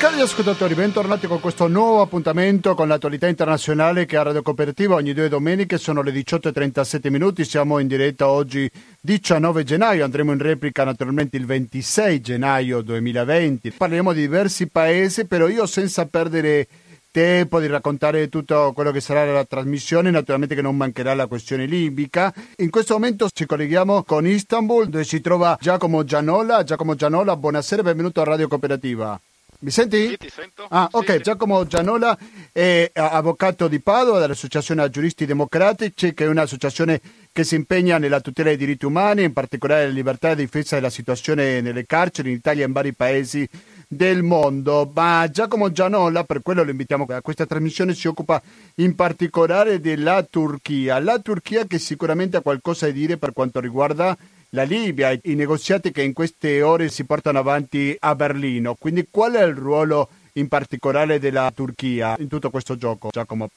Cari ascoltatori, bentornati con questo nuovo appuntamento con l'attualità internazionale che a Radio Cooperativa ogni due domeniche sono le 18.37 minuti. Siamo in diretta oggi 19 gennaio, andremo in replica naturalmente il 26 gennaio 2020. Parleremo di diversi paesi, però io senza perdere tempo di raccontare tutto quello che sarà la trasmissione, naturalmente che non mancherà la questione libica. In questo momento ci colleghiamo con Istanbul dove si trova Giacomo Gianola. Giacomo Gianola, buonasera e benvenuto a Radio Cooperativa. Mi senti? Sì, ti sento. Ah, Sì, ok. sì. Giacomo Gianola è avvocato di Padova dall'Associazione Giuristi Democratici, che è un'associazione che si impegna nella tutela dei diritti umani, in particolare la libertà e difesa della situazione nelle carceri in Italia e in vari paesi del mondo. Ma Giacomo Gianola, per quello lo invitiamo a questa trasmissione, si occupa in particolare della Turchia. La Turchia che sicuramente ha qualcosa da dire per quanto riguarda la Libia, i negoziati che in queste ore si portano avanti a Berlino. Quindi qual è il ruolo in particolare della Turchia in tutto questo gioco, Giacomo?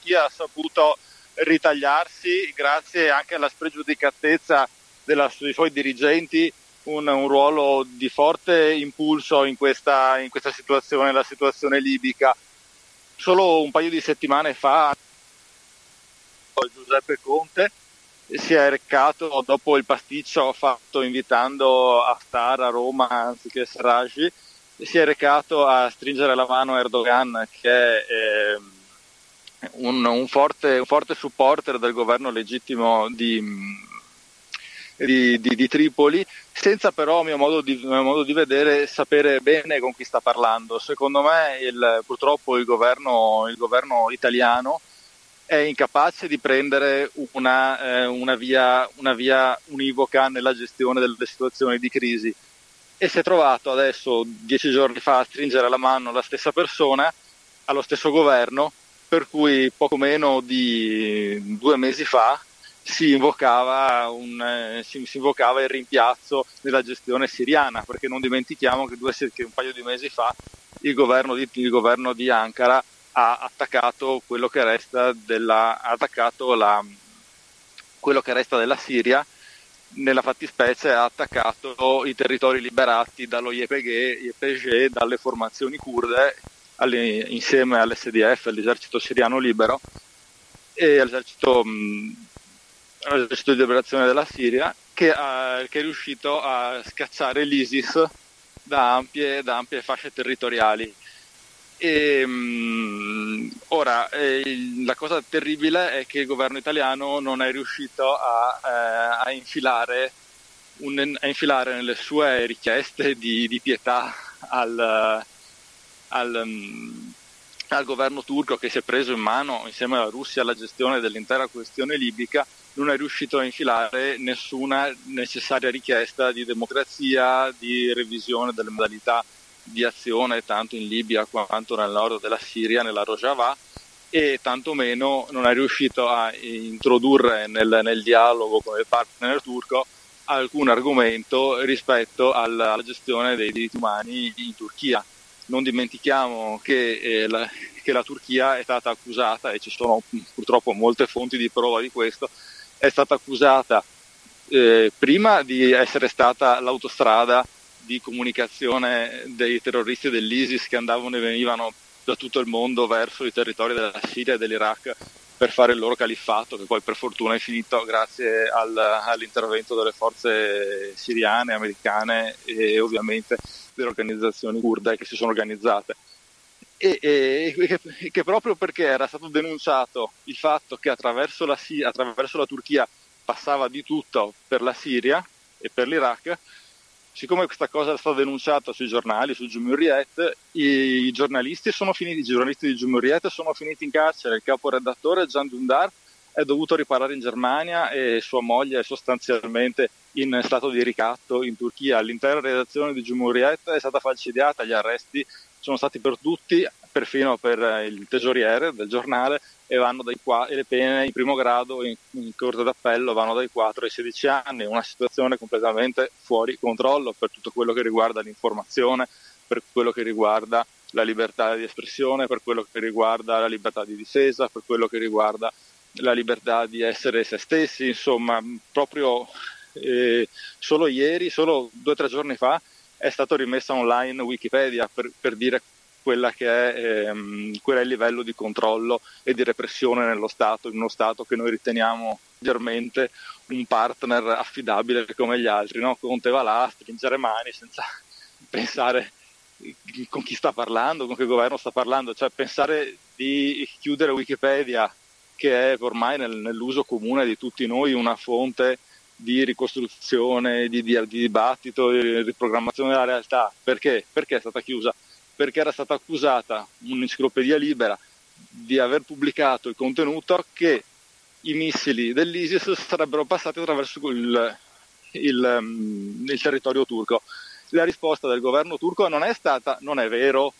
Chi ha saputo ritagliarsi, grazie anche alla spregiudicatezza della- dei suoi dirigenti, un, un ruolo di forte impulso in questa, in questa situazione, la situazione libica. Solo un paio di settimane fa Giuseppe Conte si è recato dopo il pasticcio fatto invitando Haftar a Roma anziché Serraj, si è recato a stringere la mano a Erdogan che è ehm, un, un forte, un forte supporter del governo legittimo di, di, di- di Tripoli, senza però, a mio modo di, mio modo di vedere, sapere bene con chi sta parlando. Secondo me il- purtroppo il governo, il governo italiano è incapace di prendere una, eh, una via, una via univoca nella gestione delle situazioni di crisi. E si è trovato adesso, dieci giorni fa, a stringere la mano alla stessa persona, allo stesso governo, per cui poco meno di due mesi fa si invocava, un, eh, si, si invocava il rimpiazzo della gestione siriana, perché non dimentichiamo che, due che un paio di mesi fa il governo di, il governo di Ankara ha attaccato quello che resta della, la, quello che resta della Siria, nella fattispecie ha attaccato i territori liberati dallo YPG, dalle formazioni kurde alle- insieme all'SDF, all'esercito siriano libero e all'esercito, mh, all'esercito di liberazione della Siria che, ha- che è riuscito a scacciare l'ISIS da ampie, da ampie fasce territoriali. E, mh, ora, eh, la cosa terribile è che il governo italiano non è riuscito a, eh, a infilare, un- a infilare nelle sue richieste di, di pietà al, al, mm, al governo turco che si è preso in mano insieme alla Russia la gestione dell'intera questione libica, non è riuscito a infilare nessuna necessaria richiesta di democrazia, di revisione delle modalità di azione tanto in Libia quanto nel nord della Siria, nella Rojava e tantomeno non è riuscito a introdurre nel, nel dialogo con il partner turco alcun argomento rispetto alla, alla gestione dei diritti umani in Turchia. Non dimentichiamo che, eh, la, che la Turchia è stata accusata, e ci sono purtroppo molte fonti di prova di questo, è stata accusata eh, prima di essere stata l'autostrada di comunicazione dei terroristi dell'ISIS che andavano e venivano da tutto il mondo verso i territori della Siria e dell'Iraq per fare il loro califfato, che poi per fortuna è finito grazie al- all'intervento delle forze siriane, americane e ovviamente delle organizzazioni kurde che si sono organizzate. E, e- e che, proprio perché era stato denunciato il fatto che attraverso la, attraverso la Turchia passava di tutto per la Siria e per l'Iraq, siccome questa cosa è stata denunciata sui giornali, su Jumhuriyet, i giornalisti, finiti, i giornalisti di Jumhuriyet sono finiti in carcere, il caporedattore Gian Dundar è dovuto riparare in Germania e sua moglie è sostanzialmente in stato di ricatto in Turchia. L'intera redazione di Jumhuriyet è stata falcidiata, gli arresti sono stati per tutti, perfino per il tesoriere del giornale, e, qua- e le pene in primo grado in, in corte d'appello vanno dai 4 ai 16 anni, una situazione completamente fuori controllo per tutto quello che riguarda l'informazione, per quello che riguarda la libertà di espressione, per quello che riguarda la libertà di difesa, per quello che riguarda la libertà di essere se stessi, insomma, proprio eh, solo ieri, solo due o tre giorni fa, è stato rimesso online Wikipedia per, per dire quella che è, ehm, qual è il livello di controllo e di repressione nello Stato, in uno Stato che noi riteniamo leggermente un partner affidabile come gli altri. No? Conte va là a stringere mani senza pensare con chi sta parlando, con che governo sta parlando, cioè pensare di chiudere Wikipedia, che è ormai nel, nell'uso comune di tutti noi una fonte di ricostruzione, di, di, di dibattito, di riprogrammazione della realtà. Perché? Perché è stata chiusa? Perché era stata accusata un'enciclopedia libera di aver pubblicato il contenuto che i missili dell'ISIS sarebbero passati attraverso il, il, um, il territorio turco. La risposta del governo turco non è stata non è vero,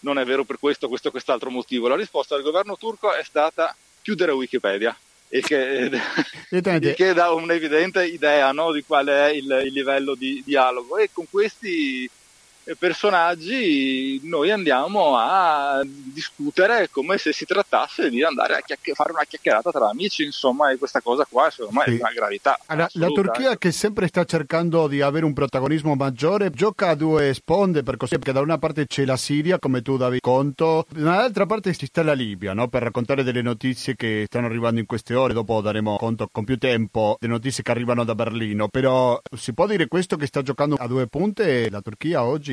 non è vero per questo, questo e quest'altro motivo. La risposta del governo turco è stata chiudere Wikipedia. E che, che dà un'evidente idea no, di qual è il, il livello di dialogo. E con questi personaggi noi andiamo a discutere come se si trattasse di andare a chiacch- fare una chiacchierata tra amici, insomma, e questa cosa qua secondo me sì. è una gravità. Allora, la Turchia che sempre sta cercando di avere un protagonismo maggiore gioca a due sponde per così, perché da una parte c'è la Siria, come tu davi conto, dall'altra parte ci sta la Libia, no? per raccontare delle notizie che stanno arrivando in queste ore, dopo daremo conto con più tempo delle notizie che arrivano da Berlino, però si può dire questo che sta giocando a due punte la Turchia oggi?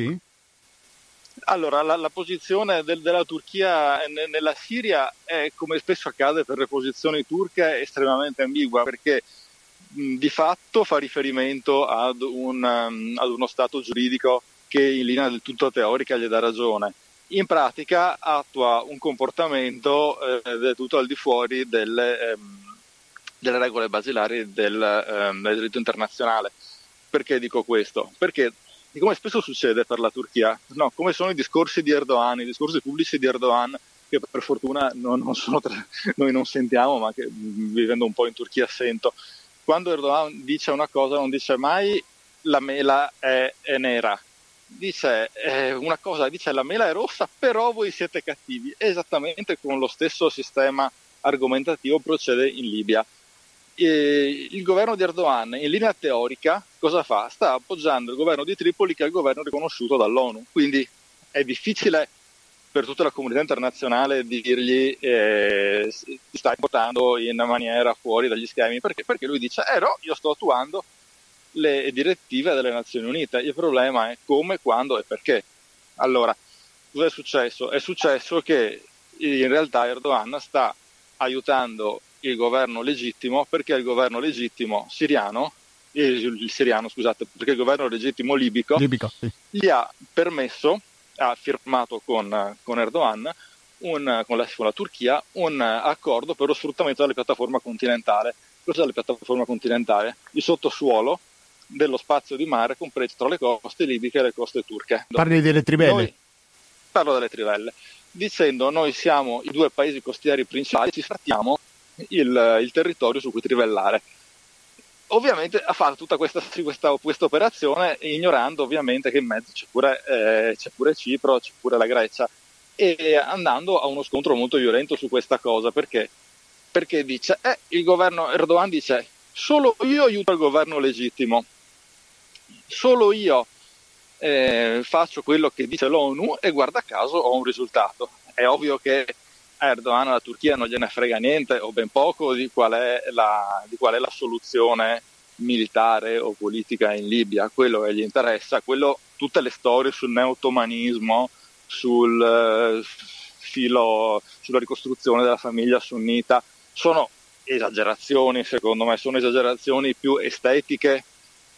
Allora, la, la posizione del, della Turchia ne, nella Siria è, come spesso accade per le posizioni turche, estremamente ambigua perché mh, di fatto fa riferimento ad, un, um, ad, uno stato giuridico che in linea del tutto teorica gli dà ragione. In pratica attua un comportamento eh, del tutto al di fuori delle, ehm, delle regole basilari del, ehm, del diritto internazionale. Perché dico questo? Perché di come spesso succede per la Turchia, no, come sono i discorsi di Erdogan, i discorsi pubblici di Erdogan, che per fortuna non, non tra, noi non sentiamo, ma che vivendo un po' in Turchia sento. Quando Erdogan dice una cosa non dice mai la mela è, è nera, dice eh, una cosa, dice la mela è rossa, però voi siete cattivi. Esattamente con lo stesso sistema argomentativo procede in Libia eh, il governo di Erdogan in linea teorica cosa fa? Sta appoggiando il governo di Tripoli che è il governo riconosciuto dall'ONU. Quindi è difficile per tutta la comunità internazionale di dirgli eh, ti stai portando in maniera fuori dagli schemi perché? Perché lui dice eh no, io sto attuando le direttive delle Nazioni Unite. Il problema è come, quando e perché. Allora, cosa è successo? È successo che in realtà Erdogan sta aiutando il governo legittimo perché il governo legittimo siriano, eh, il siriano scusate, perché il governo legittimo libico, libico sì. gli ha permesso, ha firmato con, con Erdogan, un, con, la, con, la, Turchia, un accordo per lo sfruttamento della piattaforma continentale. Cos'è la piattaforma continentale? Il sottosuolo dello spazio di mare compreso tra le coste libiche e le coste turche. Parli delle trivelle? Noi, parlo delle trivelle. Dicendo noi siamo i due paesi costieri principali, ci sfrattiamo il, il territorio su cui trivellare. Ovviamente ha fatto tutta questa, questa, questa, operazione ignorando ovviamente che in mezzo c'è pure, eh, c'è pure Cipro, c'è pure la Grecia e andando a uno scontro molto violento su questa cosa perché, perché dice, eh, il governo Erdogan dice solo io aiuto il governo legittimo, solo io eh, faccio quello che dice l'ONU e guarda caso ho un risultato. È ovvio che Erdogan alla Turchia non gliene frega niente o ben poco di qual è la, qual è la soluzione militare o politica in Libia, quello che gli interessa, quello, tutte le storie sul neotomanismo, sul uh, filo, sulla ricostruzione della famiglia sunnita, sono esagerazioni, secondo me, sono esagerazioni più estetiche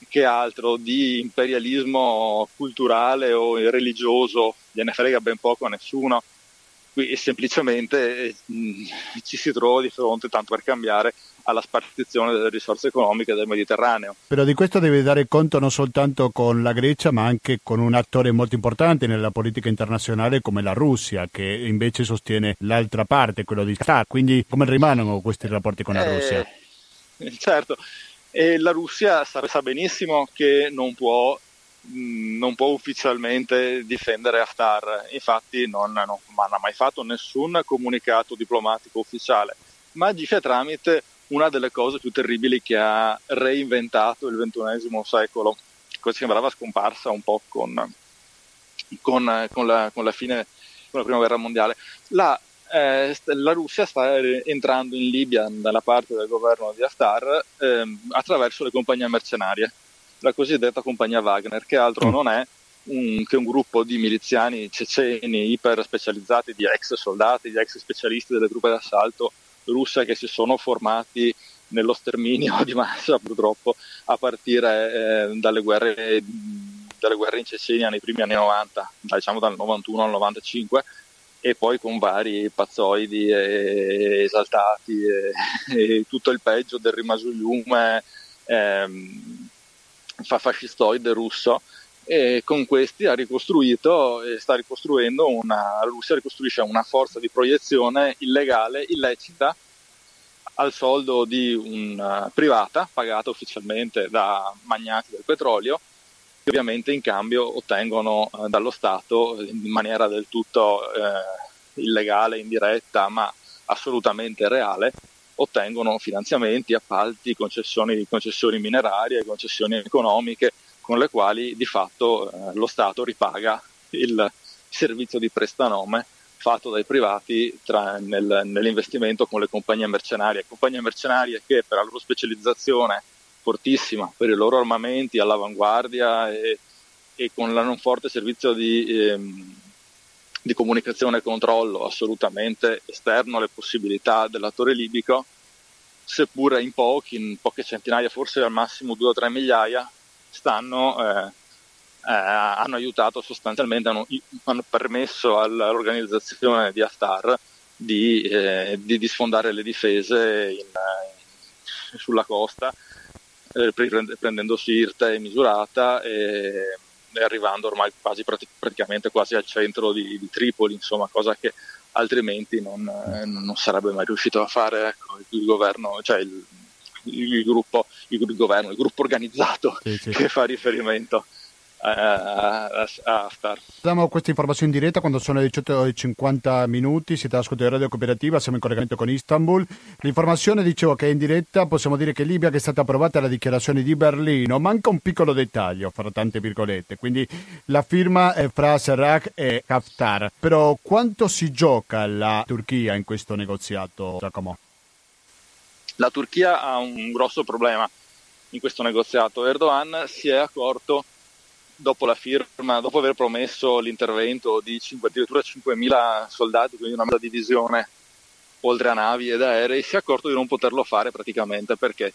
che altro di imperialismo culturale o religioso, gliene frega ben poco a nessuno qui semplicemente mh, mm, ci si trova di fronte, tanto per cambiare, alla spartizione delle risorse economiche del Mediterraneo. Però di questo deve dare conto non soltanto con la Grecia, ma anche con un attore molto importante nella politica internazionale come la Russia, che invece sostiene l'altra parte, quello di Qatar. Quindi come rimangono questi rapporti con la eh, Russia? Certo, e la Russia sa benissimo che non può non può ufficialmente difendere Haftar, infatti non, non, non, ha mai fatto nessun comunicato diplomatico ufficiale, ma agisce tramite una delle cose più terribili che ha reinventato il XXI secolo, sembrava scomparsa un po' con, con, con, la, con la fine con la prima guerra mondiale. La, eh, la Russia sta entrando in Libia dalla parte del governo di Haftar ehm, attraverso le compagnie mercenarie, la cosiddetta compagnia Wagner, che altro mm. non è un, che un gruppo di miliziani ceceni iper specializzati, di ex soldati, di ex specialisti delle truppe d'assalto russe che si sono formati nello sterminio di massa purtroppo a partire eh, dalle, guerre, dalle guerre in Cecenia nei primi anni 90, diciamo dal 91 al 95 e poi con vari pazzoidi e esaltati e, e tutto il peggio del rimasugliume ehm, fascistoide russo e con questi ha ricostruito e sta ricostruendo una Russia ricostruisce una forza di proiezione illegale, illecita al soldo di una privata pagata ufficialmente da magnati del petrolio che ovviamente in cambio ottengono eh, dallo Stato in maniera del tutto eh, illegale, indiretta, ma assolutamente reale, ottengono finanziamenti, appalti, concessioni, concessioni minerarie, concessioni economiche con le quali di fatto eh, lo Stato ripaga il servizio di prestanome fatto dai privati tra, nel, nell'investimento con le compagnie mercenarie, compagnie mercenarie che per la loro specializzazione fortissima, per i loro armamenti all'avanguardia e, e con il non forte servizio di, ehm, di comunicazione e controllo assolutamente esterno alle possibilità dell'attore libico, seppure in pochi, in poche centinaia, forse al massimo due o tre migliaia, stanno, eh, eh, hanno aiutato sostanzialmente, hanno, hanno, permesso all'organizzazione di Haftar di, eh, di, sfondare le difese in, in, sulla costa, eh, prendendo Sirte e Misurata e, arrivando ormai quasi praticamente quasi al centro di, di Tripoli, insomma, cosa che altrimenti non, non, sarebbe mai riuscito a fare ecco, il governo, cioè il, il gruppo, il governo, il gruppo organizzato sì, sì. che fa riferimento a, a, Haftar. Diamo questa informazione in diretta quando sono le 18.50 minuti, siete all'ascolto di Radio Cooperativa, siamo in collegamento con Istanbul. L'informazione dicevo che è in diretta, possiamo dire che Libia che è stata approvata la dichiarazione di Berlino, manca un piccolo dettaglio, fra tante virgolette, quindi la firma è fra Serraj e Haftar. Però quanto si gioca la Turchia in questo negoziato, Giacomo? La Turchia ha un grosso problema in questo negoziato. Erdogan si è accorto dopo la firma, dopo aver promesso l'intervento di 5, addirittura 5.000 soldati, quindi una mezza divisione oltre a navi ed aerei, si è accorto di non poterlo fare praticamente. Perché,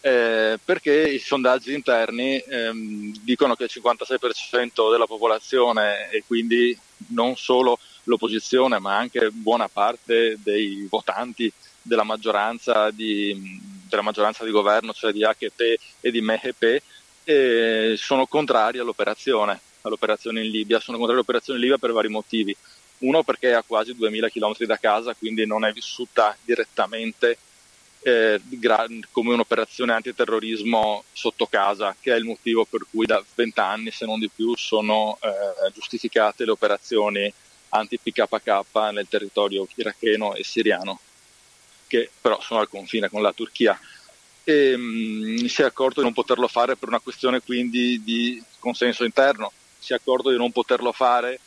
eh, perché i sondaggi interni ehm, dicono che il 56% della popolazione e quindi non solo l'opposizione ma anche buona parte dei votanti della maggioranza di, della maggioranza di governo, cioè di AKP e di MHP, e sono contrari all'operazione, all'operazione in Libia. Sono contrari all'operazione in Libia per vari motivi. Uno perché è a quasi 2000 km da casa, quindi non è vissuta direttamente eh, come un'operazione antiterrorismo sotto casa, che è il motivo per cui da vent'anni, se non di più, sono eh, giustificate le operazioni anti-PKK nel territorio iracheno e siriano, che però sono al confine con la Turchia e mh, si è accorto di non poterlo fare per una questione quindi di consenso interno, si è accorto di non poterlo fare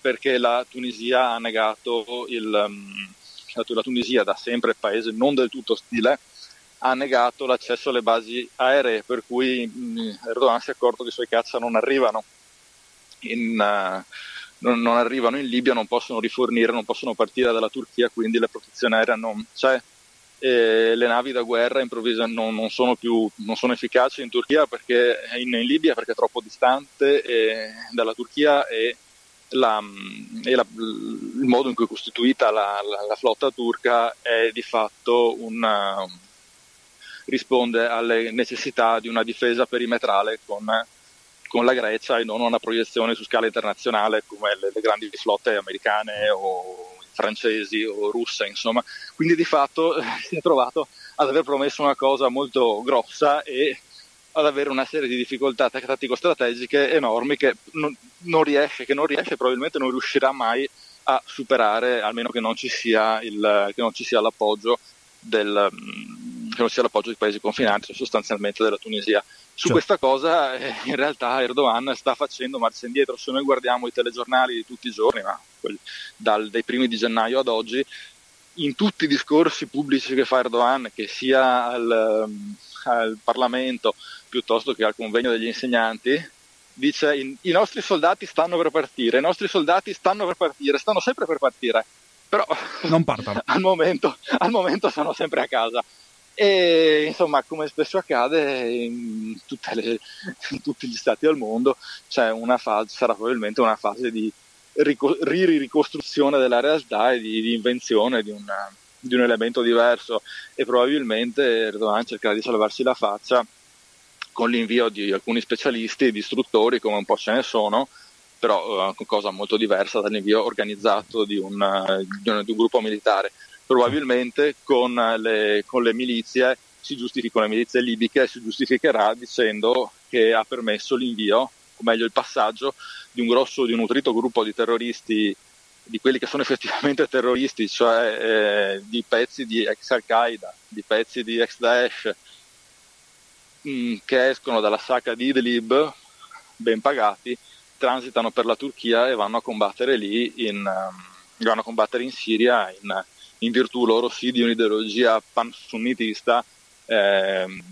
perché la Tunisia ha negato il, um, la Tunisia da sempre paese non del tutto ostile ha negato l'accesso alle basi aeree per cui mh, Erdogan si è accorto che i suoi caccia non arrivano in, uh, non, arrivano in Libia, non possono rifornire, non possono partire dalla Turchia, quindi la protezione aerea non c'è eh, le navi da guerra improvvisamente non, non, sono più non sono efficaci in Turchia perché in, in Libia perché è troppo distante eh, dalla Turchia e, la, e la, il modo in cui è costituita la, la, flotta turca è di fatto una, risponde alle necessità di una difesa perimetrale con, con la Grecia e non una proiezione su scala internazionale come le, le grandi flotte americane o francesi o russe, insomma. Quindi di fatto si è trovato ad aver promesso una cosa molto grossa e ad avere una serie di difficoltà tattico-strategiche enormi che non, non riesce, che non riesce, probabilmente non riuscirà mai a superare, almeno che non ci sia, il, non ci sia l'appoggio del, che non sia l'appoggio di paesi confinanti, cioè sostanzialmente della Tunisia. Su Cioè. questa cosa eh, in realtà Erdogan sta facendo marcia indietro, se noi guardiamo i telegiornali di tutti i giorni, ma quelli- dal- dai primi di gennaio ad oggi, in tutti i discorsi pubblici che fa Erdogan, che sia al, ehm, al Parlamento piuttosto che al convegno degli insegnanti, dice i, i nostri soldati stanno per partire, i nostri soldati stanno per partire, stanno sempre per partire, però Non partono. al, momento, al momento sono sempre a casa. E insomma, come spesso accade in, le- in tutti gli stati del mondo, una fase, sarà probabilmente una fase di rico- ri- ricostruzione della realtà e di, di invenzione di, una- di un elemento diverso e probabilmente Erdogan cercherà di salvarsi la faccia con l'invio di alcuni specialisti, di istruttori, come un po' ce ne sono, però eh, cosa molto diversa dall'invio organizzato di un, eh, di un- di un gruppo militare. Probabilmente con le, con le milizie si giustificano le milizie libiche si giustificherà dicendo che ha permesso l'invio, o meglio il passaggio, di un grosso, di un nutrito gruppo di terroristi, di quelli che sono effettivamente terroristi, cioè eh, di pezzi di ex Al-Qaeda, di pezzi di ex Daesh, mh, che escono dalla sacca di Idlib, ben pagati, transitano per la Turchia e vanno a combattere lì, in, ehm, vanno a combattere in Siria in, in virtù loro sì di un'ideologia pan-sunnitista ehm,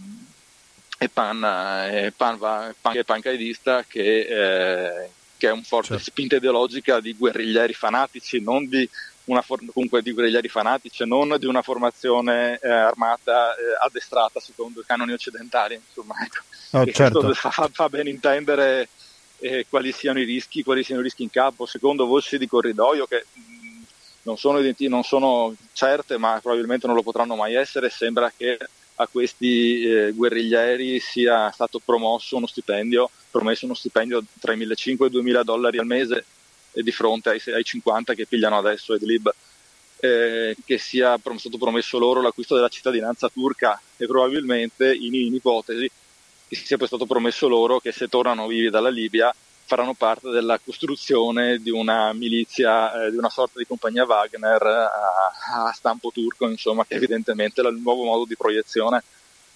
e pan, e pan, pan, e pancaidista che, eh, che è un forte Certo. spinta ideologica di guerriglieri fanatici, non di una for- comunque di guerriglieri fanatici, non di una formazione eh, armata eh, addestrata secondo i canoni occidentali. Insomma, ecco. Oh, certo. questo fa, fa ben intendere eh, quali siano i rischi, quali siano i rischi in campo, secondo voci di corridoio che non sono, identi- non sono certe, ma probabilmente non lo potranno mai essere. Sembra che a questi eh, guerriglieri sia stato promosso uno stipendio, promesso uno stipendio tra i 1.500 e i 2.000 dollari al mese di fronte ai, ai 50 che pigliano adesso Idlib. Eh, che sia prom- stato promesso loro l'acquisto della cittadinanza turca e probabilmente in, in ipotesi che sia poi stato promesso loro che se tornano vivi dalla Libia faranno parte della costruzione di una milizia, eh, di una sorta di compagnia Wagner a, a stampo turco, insomma, che evidentemente è il nuovo modo di proiezione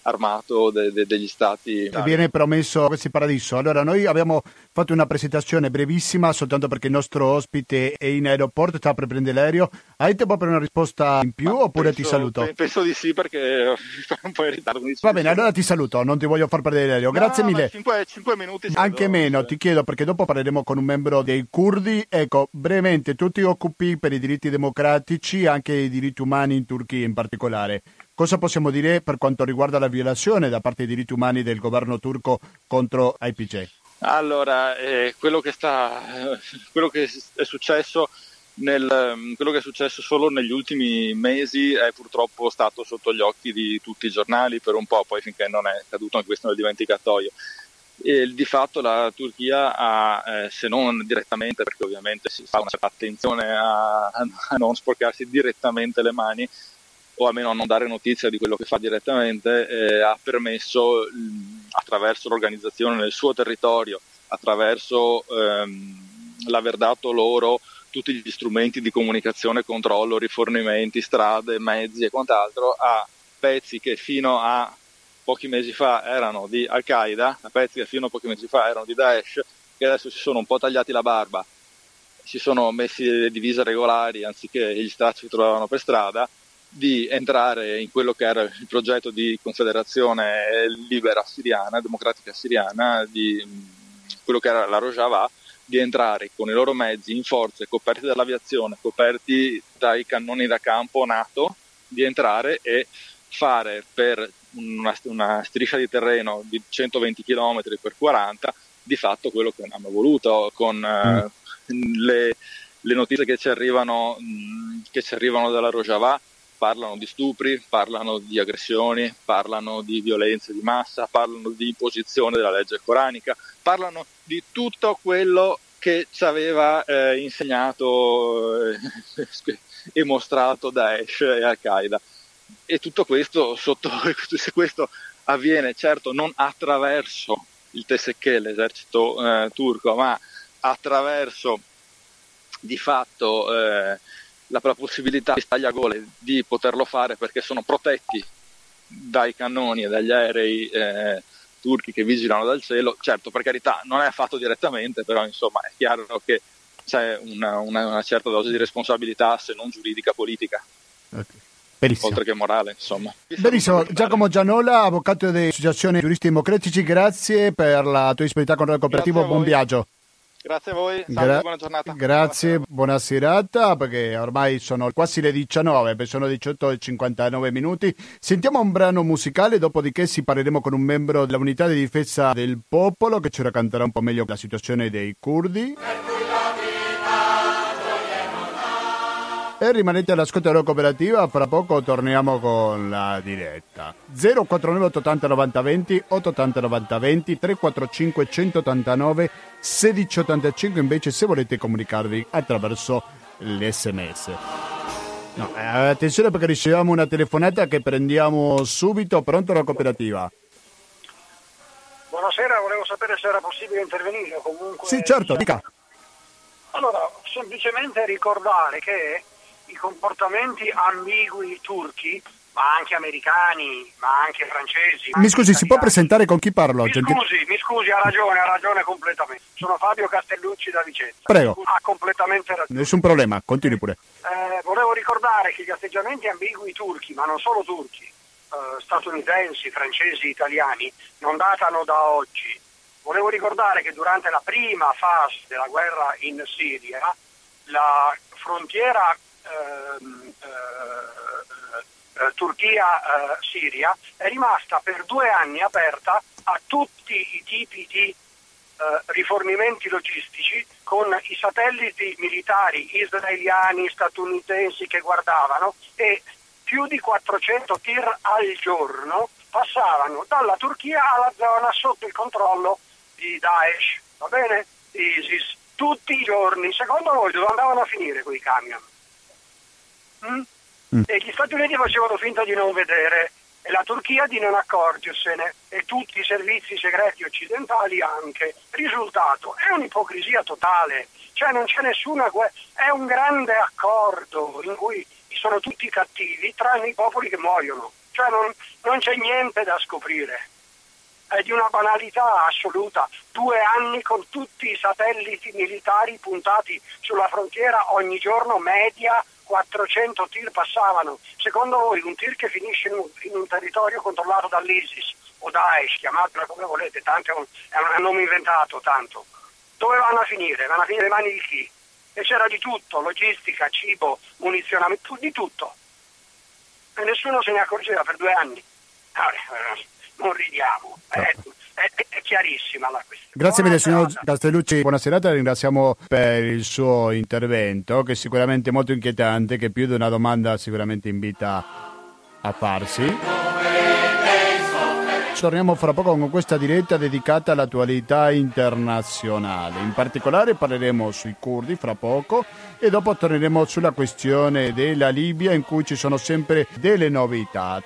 armato de- de- degli stati. E viene promesso questo paradiso. Allora, noi abbiamo fatto una presentazione brevissima soltanto perché il nostro ospite è in aeroporto, sta per prendere l'aereo. Hai tempo per una risposta in più Ma oppure penso- ti saluto? pe- Penso di sì perché sono un po' in ritardo. Va bene, allora ti saluto, non ti voglio far perdere l'aereo. Grazie No, mille. Cinque, cinque minuti. ci Anche vedo, meno, sì. ti chiedo perché dopo parleremo con un membro dei curdi. Ecco, brevemente, tu ti occupi per i diritti democratici anche i diritti umani in Turchia in particolare. Cosa possiamo dire per quanto riguarda la violazione da parte dei diritti umani del governo turco contro IPJ? Allora, eh, quello, che sta, eh, quello che è successo nel, ehm, quello che è successo solo negli ultimi mesi è purtroppo stato sotto gli occhi di tutti i giornali per un po', poi finché non è caduto anche questo nel dimenticatoio. E di fatto la Turchia ha, eh, se non direttamente, perché ovviamente si fa una certa attenzione a, a non sporcarsi direttamente le mani, o almeno a non dare notizia di quello che fa direttamente, eh, ha permesso attraverso l'organizzazione nel suo territorio, attraverso ehm, l'aver dato loro tutti gli strumenti di comunicazione, controllo, rifornimenti, strade, mezzi e quant'altro a pezzi che fino a pochi mesi fa erano di Al-Qaeda, a pezzi che fino a pochi mesi fa erano di Daesh, che adesso si sono un po' tagliati la barba, si sono messi le divise regolari anziché gli stracci che trovavano per strada, di entrare in quello che era il progetto di confederazione libera siriana, democratica siriana, di mh, quello che era la Rojava, di entrare con i loro mezzi in forze coperti dall'aviazione, coperti dai cannoni da campo NATO, di entrare e fare per una, una striscia di terreno di 120 km per 40 di fatto quello che hanno voluto con eh, le, le notizie che ci arrivano, mh, che ci arrivano dalla Rojava parlano di stupri, parlano di aggressioni, parlano di violenze di massa, parlano di imposizione della legge coranica, parlano di tutto quello che ci aveva eh, insegnato eh, e mostrato Daesh e Al-Qaeda. E tutto questo, sotto, se questo avviene certo non attraverso il TSK, l'esercito eh, turco, ma attraverso di fatto eh, la, la possibilità di tagliagole di poterlo fare perché sono protetti dai cannoni e dagli aerei eh, turchi che vigilano dal cielo, certo per carità non è fatto direttamente, però insomma è chiaro che c'è una, una, una certa dose di responsabilità se non giuridica politica. Okay. Benissimo. Oltre che morale, insomma. Benissimo, Giacomo Gianola, avvocato dell'Associazione Giuristi Democratici, grazie per la tua disponibilità con il cooperativo, buon viaggio. Grazie a voi, Gra- buona giornata. Grazie, buona serata, perché ormai sono quasi le 19, sono 18 e 59 minuti. Sentiamo un brano musicale, dopodiché si parleremo con un membro dell'unità di difesa del popolo che ci racconterà un po' meglio la situazione dei curdi. E rimanete all'ascolto della cooperativa, fra poco torniamo con la diretta. 049 880 90 20 880 90 20 345 189 1685 invece se volete comunicarvi attraverso l'SMS. No, eh, attenzione perché riceviamo una telefonata che prendiamo subito. Pronto la cooperativa? Buonasera, volevo sapere se era possibile intervenire. Comunque, sì, certo, dica. Allora, semplicemente ricordare che i comportamenti ambigui turchi, ma anche americani, ma anche francesi. Mi scusi, si può presentare con chi parlo? Mi scusi, mi scusi, ha ragione, ha ragione completamente. Sono Fabio Castellucci da Vicenza. Prego. Ha completamente ragione. Nessun problema, continui pure. Eh, volevo ricordare che gli atteggiamenti ambigui turchi, ma non solo turchi, eh, statunitensi, francesi, italiani, non datano da oggi. Volevo ricordare che durante la prima fase della guerra in Siria, la frontiera Turchia-Siria eh, è rimasta per due anni aperta a tutti i tipi di rifornimenti logistici con i satelliti militari israeliani, statunitensi che guardavano e più di 400 tir al giorno passavano dalla Turchia alla zona sotto il controllo di Daesh, va bene? ISIS, tutti i giorni. Secondo voi dove andavano a finire quei camion? Mm? Mm. E gli Stati Uniti facevano finta di non vedere e la Turchia di non accorgersene e tutti i servizi segreti occidentali anche. Risultato, è un'ipocrisia totale, cioè non c'è nessuna guerra, è un grande accordo in cui sono tutti cattivi tranne i popoli che muoiono, cioè non, non c'è niente da scoprire. È di una banalità assoluta. Due anni con tutti i satelliti militari puntati sulla frontiera ogni giorno media 400 tir passavano. Secondo voi un tir che finisce in un, in un territorio controllato dall'ISIS o Daesh, chiamatela come volete, tanto è un, è un nome inventato, tanto. Dove vanno a finire? Vanno a finire le mani di chi? E c'era di tutto, logistica, cibo, munizionamento, di tutto. E nessuno se ne accorgeva per due anni. Allora, non ridiamo. Certo. È, è, chiarissima la questione. Grazie mille signor Castellucci, buona serata, ringraziamo per il suo intervento che è sicuramente molto inquietante, che più di una domanda sicuramente invita a farsi. Torniamo fra poco con questa diretta dedicata all'attualità internazionale. In particolare parleremo sui curdi fra poco e dopo torneremo sulla questione della Libia in cui ci sono sempre delle novità.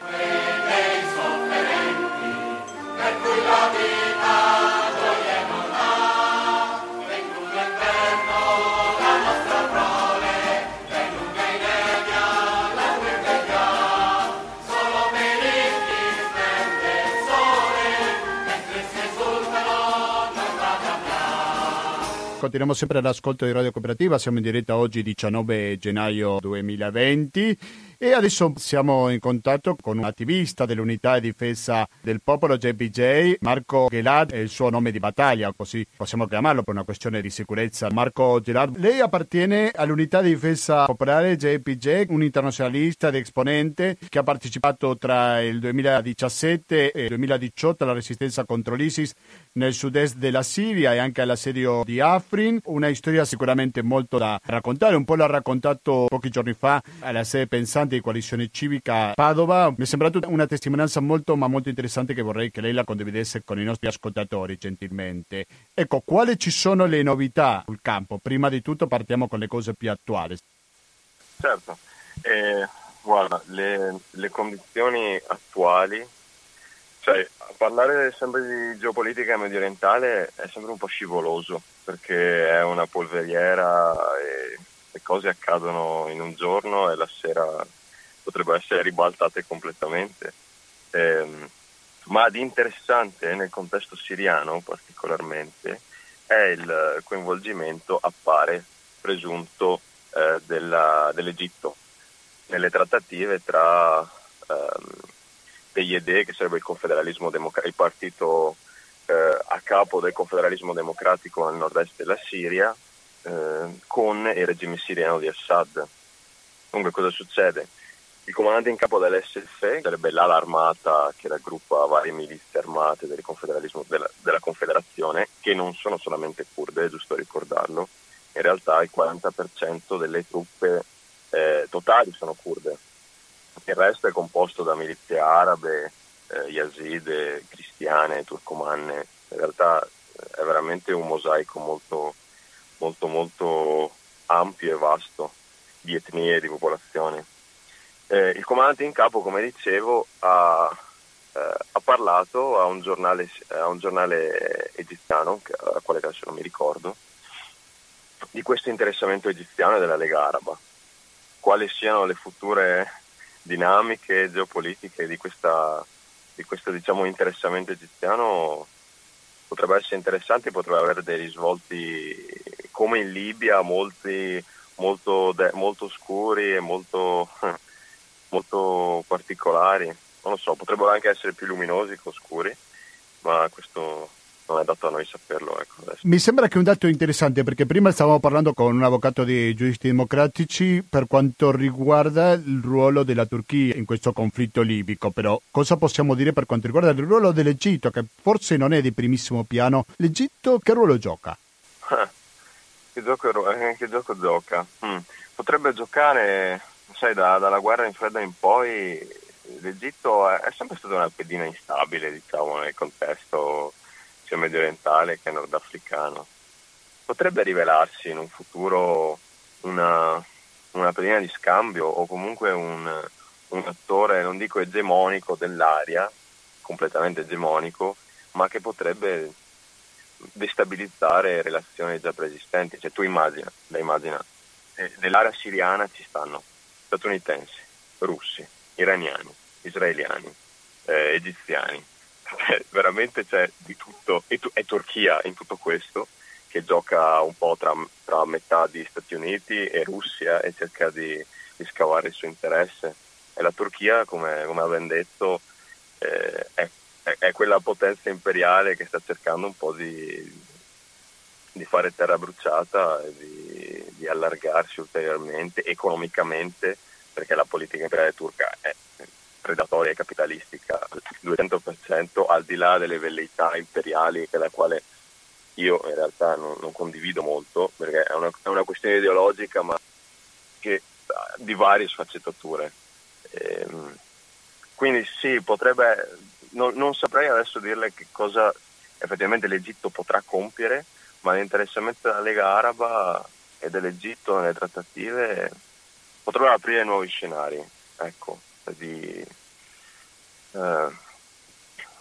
Continuiamo sempre all'ascolto di Radio Cooperativa, siamo in diretta oggi 19 gennaio 2020 e adesso siamo in contatto con un attivista dell'unità di difesa del popolo JPJ, Marco Gelad, è il suo nome di battaglia, così possiamo chiamarlo per una questione di sicurezza. Marco Gelad, lei appartiene all'unità di difesa popolare JPJ, un internazionalista ed esponente che ha partecipato tra il 2017 e il 2018 alla resistenza contro l'ISIS nel sud-est della Siria e anche all'assedio di Afrin. Una storia sicuramente molto da raccontare, un po' l'ha raccontato pochi giorni fa alla sede pensante di Coalizione Civica Padova. Mi è sembrata una testimonianza molto ma molto interessante che vorrei che lei la condividesse con i nostri ascoltatori gentilmente. Ecco, quali ci sono le novità sul campo? Prima di tutto partiamo con le cose più attuali. Certo, eh, guarda, le, le condizioni attuali cioè, parlare sempre di geopolitica medio orientale è sempre un po' scivoloso perché è una polveriera e le cose accadono in un giorno e la sera potrebbero essere ribaltate completamente. ehm, ma di interessante nel contesto siriano particolarmente è il coinvolgimento, appare presunto, eh, della, dell'Egitto nelle trattative tra ehm, PYD, che sarebbe il democratico, il partito eh, a capo del confederalismo democratico nel nord-est della Siria, eh, con il regime siriano di Assad. Dunque cosa succede? Il comandante in capo dell'SF, sarebbe l'ala armata che raggruppa varie milizie armate del della, della, Confederazione, che non sono solamente kurde, è giusto ricordarlo, in realtà il 40% delle truppe eh, totali sono kurde, il resto è composto da milizie arabe, eh, yazide, cristiane, turcomanne, in realtà eh, è veramente un mosaico molto, molto, molto ampio e vasto di etnie e di popolazioni. Eh, il comandante in capo, come dicevo, ha, eh, ha parlato a un giornale, a un giornale egiziano, a quale adesso non mi ricordo, di questo interessamento egiziano della Lega Araba. Quali siano le future dinamiche geopolitiche di, questa, di questo diciamo, interessamento egiziano potrebbe essere interessante, potrebbe avere dei risvolti come in Libia, molti, molto, de, molto scuri e molto, molto particolari. Non lo so, potrebbero anche essere più luminosi che oscuri, ma questo non è dato a noi saperlo. Ecco, Mi sembra che un dato interessante perché prima stavamo parlando con un avvocato di giuristi democratici per quanto riguarda il ruolo della Turchia in questo conflitto libico, però cosa possiamo dire per quanto riguarda il ruolo dell'Egitto che forse non è di primissimo piano? L'Egitto che ruolo gioca? che, gioco, eh, che gioco gioca? Hmm. Potrebbe giocare, sai, da, dalla guerra in fredda in poi l'Egitto è, è sempre stata una pedina instabile, diciamo, nel contesto sia medio orientale che nordafricano. Potrebbe rivelarsi in un futuro una, una pedina di scambio o comunque un, un attore, non dico egemonico dell'area, completamente egemonico, ma che potrebbe destabilizzare relazioni già preesistenti. Cioè tu immagina, la immagina, eh, nell'area siriana ci stanno statunitensi, russi, iraniani, israeliani, eh, egiziani, cioè, veramente c'è di tutto, e è Turchia in tutto questo, che gioca un po' tra, tra metà di Stati Uniti e Russia e cerca di, di scavare il suo interesse. E la Turchia, come, come abbiamo detto, eh, è, è, quella potenza imperiale che sta cercando un po' di, di fare terra bruciata di, di allargarsi ulteriormente economicamente, perché la politica imperiale turca è predatoria e capitalistica al 200% al di là delle velleità imperiali della quale io in realtà non, non condivido molto perché è una, è una, questione ideologica ma che di varie sfaccettature. Ehm, quindi sì, potrebbe, non, non, saprei adesso dirle che cosa effettivamente l'Egitto potrà compiere, ma l'interessamento della Lega Araba e dell'Egitto nelle trattative potrebbe aprire nuovi scenari. Ecco di, eh,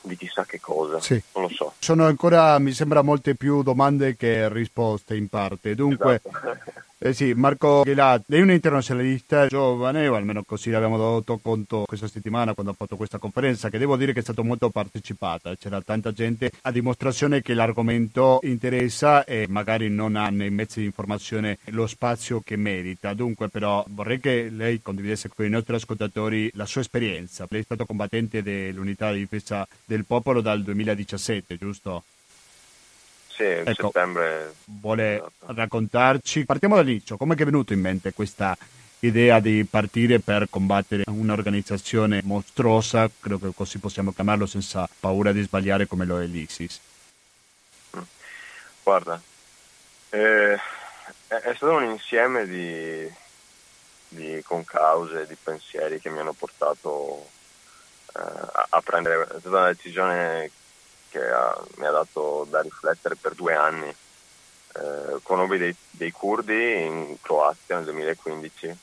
di chissà che cosa, sì. non lo so. Sono ancora, mi sembra, molte più domande che risposte in parte. Dunque, esatto. Eh sì, Marco Ghelat, lei è un internazionalista giovane, o almeno così l'abbiamo dato conto questa settimana quando ha fatto questa conferenza, che devo dire che è stata molto partecipata. C'era tanta gente a dimostrazione che l'argomento interessa e magari non ha nei mezzi di informazione lo spazio che merita. Dunque, però, vorrei che lei condividesse con i nostri ascoltatori la sua esperienza. Lei è stato combattente dell'unità di difesa del popolo dal 2017, giusto? Sì, ecco, settembre. Vuole esatto. raccontarci? Partiamo dall'inizio, come è venuto in mente questa idea di partire per combattere un'organizzazione mostruosa, credo che così possiamo chiamarlo senza paura di sbagliare come lo è l'ISIS? Guarda, eh, è stato un insieme di, di concause, di pensieri che mi hanno portato eh, a, a prendere, è stata una decisione che ha, mi ha dato da riflettere per due anni. Eh, conobbi dei, dei curdi in Croazia nel 2015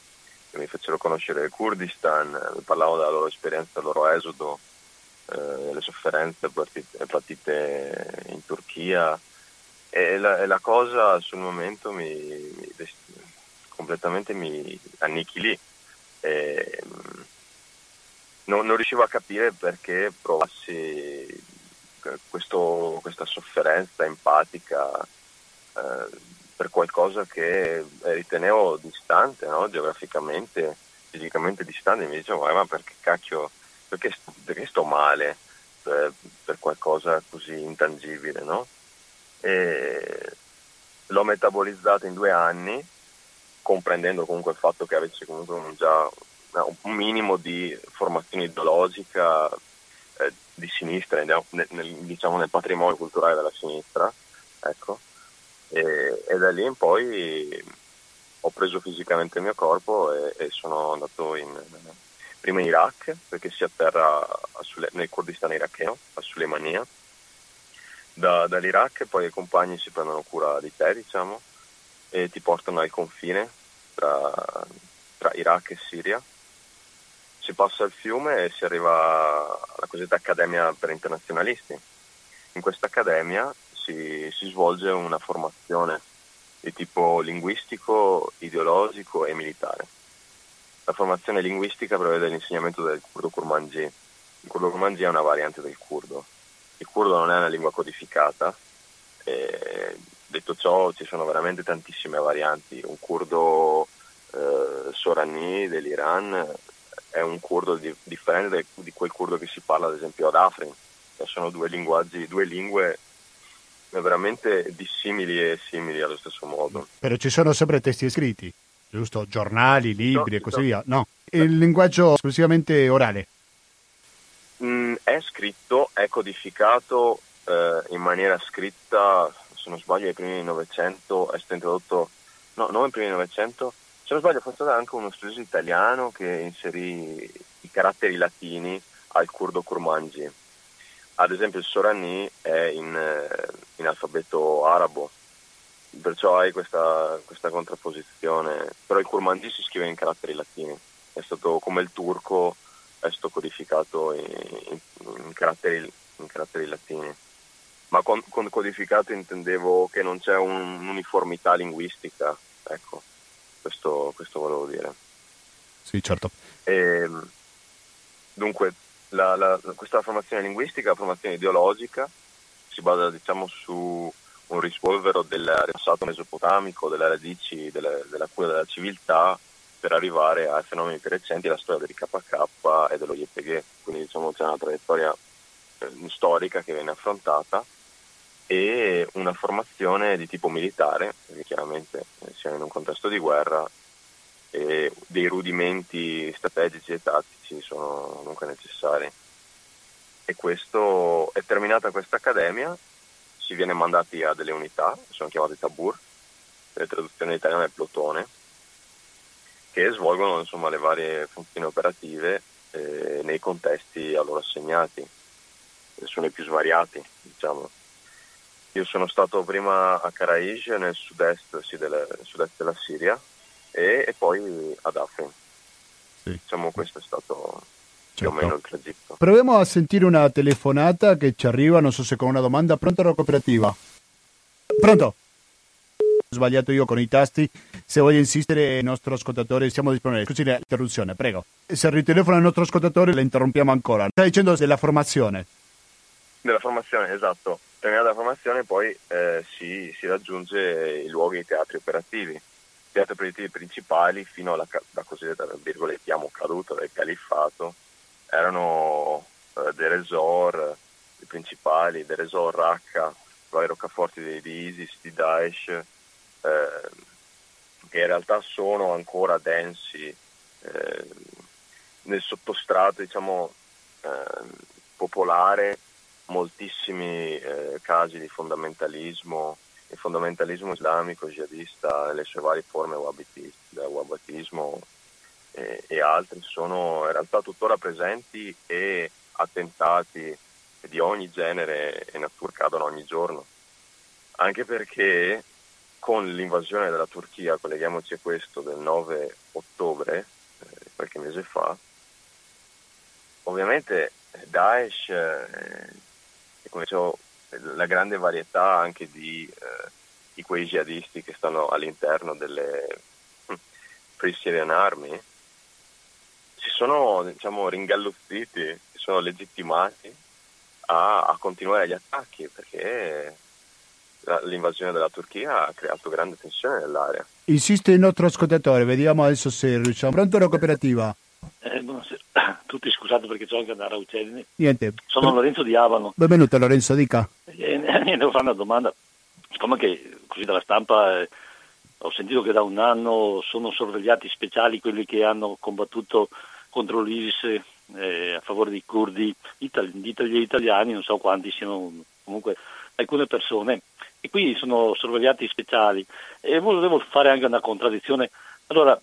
che mi fecero conoscere il Kurdistan, mi parlavano della loro esperienza, del loro esodo, eh, le sofferenze partite, partite in Turchia e la, e la, cosa sul momento mi, mi completamente mi annichilì. E, non, non riuscivo a capire perché provassi eh, questo, questa sofferenza empatica eh, per qualcosa che ritenevo distante, no? geograficamente, fisicamente distante, mi dicevo, ma perché cacchio, perché, perché sto male per, per, qualcosa così intangibile, no? E l'ho metabolizzato in due anni, comprendendo comunque il fatto che avessi comunque un, già un minimo di formazione ideologica eh, di sinistra, nel, nel, diciamo nel patrimonio culturale della sinistra, ecco e, e, da lì in poi ho preso fisicamente il mio corpo e, e sono andato in, prima in Iraq perché si atterra Sule, nel Kurdistan iracheno, a Sulemania. Da, dall'Iraq poi i compagni si prendono cura di te, diciamo, e ti portano al confine tra, tra Iraq e Siria. Si passa il fiume e si arriva alla cosiddetta Accademia per Internazionalisti. In questa accademia si, si svolge una formazione di tipo linguistico, ideologico e militare. La formazione linguistica prevede l'insegnamento del kurdo kurmanji. Il kurdo kurmanji è una variante del kurdo. Il kurdo non è una lingua codificata, detto ciò ci sono veramente tantissime varianti. Un kurdo eh, sorani dell'Iran è un kurdo di, differente di quel kurdo che si parla ad esempio ad Afrin, sono due linguaggi, due lingue veramente dissimili e simili allo stesso modo. Però ci sono sempre testi scritti, giusto? Giornali, libri no, e così no. via. No, il linguaggio esclusivamente orale. Mm, è scritto, è codificato eh, in maniera scritta, se non sbaglio, ai primi del Novecento, è stato introdotto, no, non ai primi del Novecento, se non sbaglio, è stato anche uno studioso italiano che inserì i caratteri latini al kurdo kurmanji ad esempio il Sorani è in, eh, in alfabeto arabo, perciò hai questa, questa, contrapposizione, però il Kurmanji si scrive in caratteri latini, è stato come il turco, è stato codificato in, in, in caratteri, caratteri, latini. Ma con, con, codificato intendevo che non c'è un, un'uniformità linguistica, ecco, questo, questo volevo dire. Sì, certo. E, ehm, dunque, la, la, questa formazione linguistica, la formazione ideologica, si basa diciamo, su un rispolvero del passato mesopotamico, delle radici delle, della cura della civiltà per arrivare ai fenomeni più recenti, la storia del KK e dello YPG. Quindi diciamo, c'è una traiettoria eh, storica che viene affrontata e una formazione di tipo militare, perché chiaramente siamo in un contesto di guerra e dei rudimenti strategici e tattici sono comunque necessari. E questo è terminata questa accademia, si viene mandati a delle unità, sono chiamate tabur, le traduzioni in è plotone, che svolgono insomma, le varie funzioni operative eh, nei contesti a loro assegnati, sono i più svariati. Diciamo. Io sono stato prima a Karaij nel sud-est, sì, del, nel sud-est della Siria, e, e poi ad Afrin. Sì. Diciamo questo è stato più o certo. meno il tragitto. Proviamo a sentire una telefonata che ci arriva, non so se con una domanda. Pronto la cooperativa? Pronto? Ho sbagliato io con i tasti. Se vuoi insistere, il nostro ascoltatore, siamo disponibili. Scusi l'interruzione, prego. Se ritelefono il nostro ascoltatore, le interrompiamo ancora. Sta dicendo della formazione. Della formazione, esatto. Terminata la formazione, poi eh, si, si raggiunge i luoghi, i teatri operativi. Teatri operativi principali fino alla, alla cosiddetta virgolettiamo caduta del califfato erano eh, dei resort i principali, dei resort Raqqa, vari roccaforti di, di, ISIS, di Daesh, eh, che in realtà sono ancora densi eh, nel sottostrato diciamo, eh, popolare moltissimi eh, casi di fondamentalismo il fondamentalismo islamico jihadista nelle sue varie forme, wahhabitismo e, e altri, sono in realtà tuttora presenti e attentati di ogni genere e natura cadono ogni giorno. Anche perché con l'invasione della Turchia, colleghiamoci a questo, del 9 ottobre, eh, qualche mese fa, ovviamente Daesh, eh, come dicevo, la grande varietà anche di, eh, di quei jihadisti che stanno all'interno delle hm, Free Syrian Army si sono diciamo, ringalluzziti, sono legittimati a, a continuare gli attacchi perché l'invasione della Turchia ha creato grande tensione nell'area. Insiste il nostro ascoltatore, vediamo adesso se riusciamo. Pronto la cooperativa? Eh, buonasera. Tutti scusate perché c'ho anche andare a uccidere. Niente. Sono Lorenzo di Avano. Benvenuto Lorenzo, dica. Eh, devo fare una domanda. Siccome che così dalla stampa eh, ho sentito che da un anno sono sorvegliati speciali quelli che hanno combattuto contro l'ISIS eh, a favore dei curdi itali- di italiani, non so quanti siano comunque alcune persone e qui sono sorvegliati speciali e volevo fare anche una contraddizione. Allora,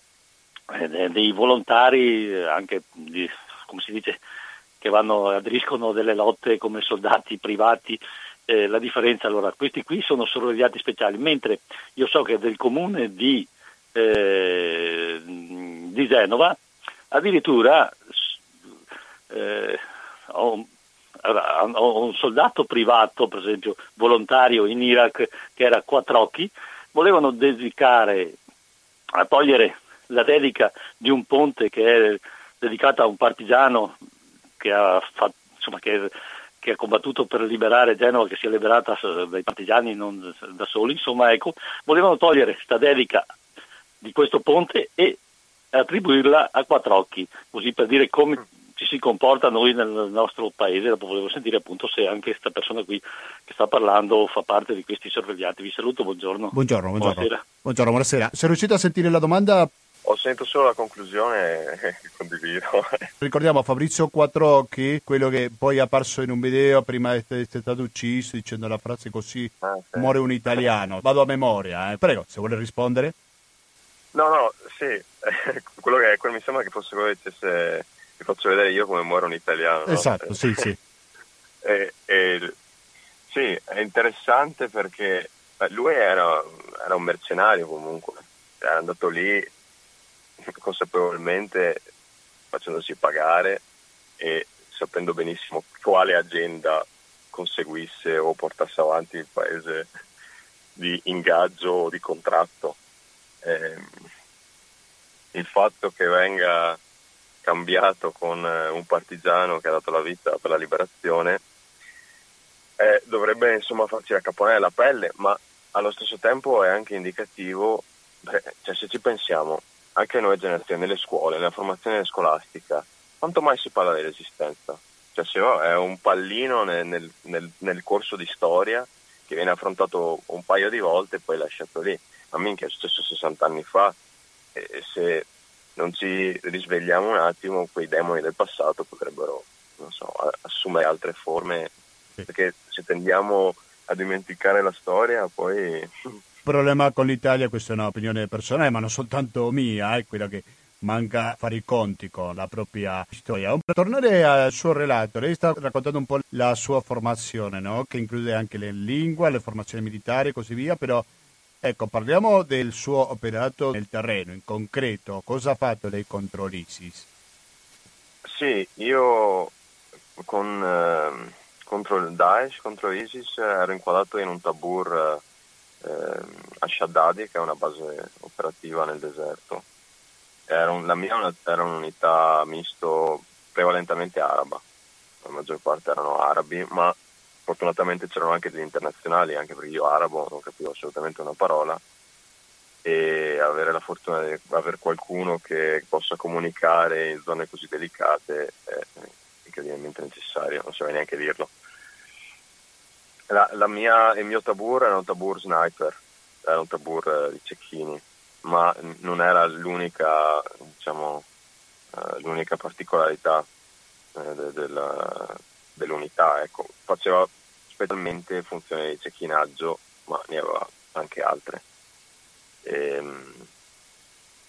dei volontari, eh, anche di, come si dice, che vanno, aderiscono delle lotte come soldati privati, eh, la differenza allora, questi qui sono sorvegliati speciali, mentre io so che del comune di, eh, di Genova addirittura eh, ho, ho, un soldato privato, per esempio volontario in Iraq, che era Quattrocchi, volevano dedicare a togliere la dedica di un ponte che è dedicato a un partigiano che ha, fatto, insomma, che, che ha combattuto per liberare Genova, che si è liberata dai partigiani non da soli, insomma, ecco, volevano togliere questa dedica di questo ponte e attribuirla a Quattrocchi, così per dire come ci si comporta noi nel nostro paese, dopo volevo sentire appunto se anche questa persona qui che sta parlando fa parte di questi sorvegliati. Vi saluto, buongiorno. Buongiorno, buongiorno. Buonasera. Buongiorno, buonasera. Se riuscite a sentire la domanda ho sentito solo la conclusione e condivido. Ricordiamo Fabrizio Quattrocchi, quello che poi è apparso in un video prima di essere stato ucciso dicendo la frase così ah, sì. muore un italiano. Vado a memoria, eh. prego, se vuole rispondere. No, no, sì, quello che quello mi sembra che fosse quello che dicesse ti faccio vedere io come muore un italiano. Esatto, no? sì, sì. e, e, sì, è interessante perché lui era, era un mercenario comunque, era andato lì consapevolmente facendosi pagare e sapendo benissimo quale agenda conseguisse o portasse avanti il paese di ingaggio o di contratto. Eh, il fatto che venga cambiato con eh, un partigiano che ha dato la vita per la liberazione eh, dovrebbe insomma farci raccaponare la pelle, ma allo stesso tempo è anche indicativo, beh, cioè se ci pensiamo, anche noi generazioni, nelle scuole, nella formazione scolastica, quanto mai si parla di resistenza? Cioè se no, è un pallino nel, nel, nel, corso di storia che viene affrontato un paio di volte e poi lasciato lì. Ma minchia, è successo 60 anni fa e se non ci risvegliamo un attimo, quei demoni del passato potrebbero so, assumere altre forme, perché se tendiamo a dimenticare la storia poi problema con l'Italia, questa è un'opinione personale, ma non soltanto mia, è quella che manca fare i conti con la propria storia. Per tornare al suo relato, lei sta raccontando un po' la sua formazione, no? che include anche le lingue, le formazioni militari e così via, però ecco, parliamo del suo operato nel terreno, in concreto, cosa ha fatto lei contro l'ISIS? Sì, io con, eh, contro il Daesh, contro l'ISIS, ero inquadrato in un tabur eh, a Shaddadi, che è una base operativa nel deserto. Un, la mia era un'unità misto prevalentemente araba, la maggior parte erano arabi, ma fortunatamente c'erano anche degli internazionali, anche perché io arabo non capivo assolutamente una parola e avere la fortuna di avere qualcuno che possa comunicare in zone così delicate è incredibilmente necessario, non so neanche dirlo. La, la mia, il mio tabur era un tabur sniper, era un tabur eh, di cecchini, ma non era l'unica, diciamo, uh, l'unica particolarità uh, de, de dell'unità. Ecco. Faceva specialmente funzioni di cecchinaggio, ma ne aveva anche altre. E, ehm,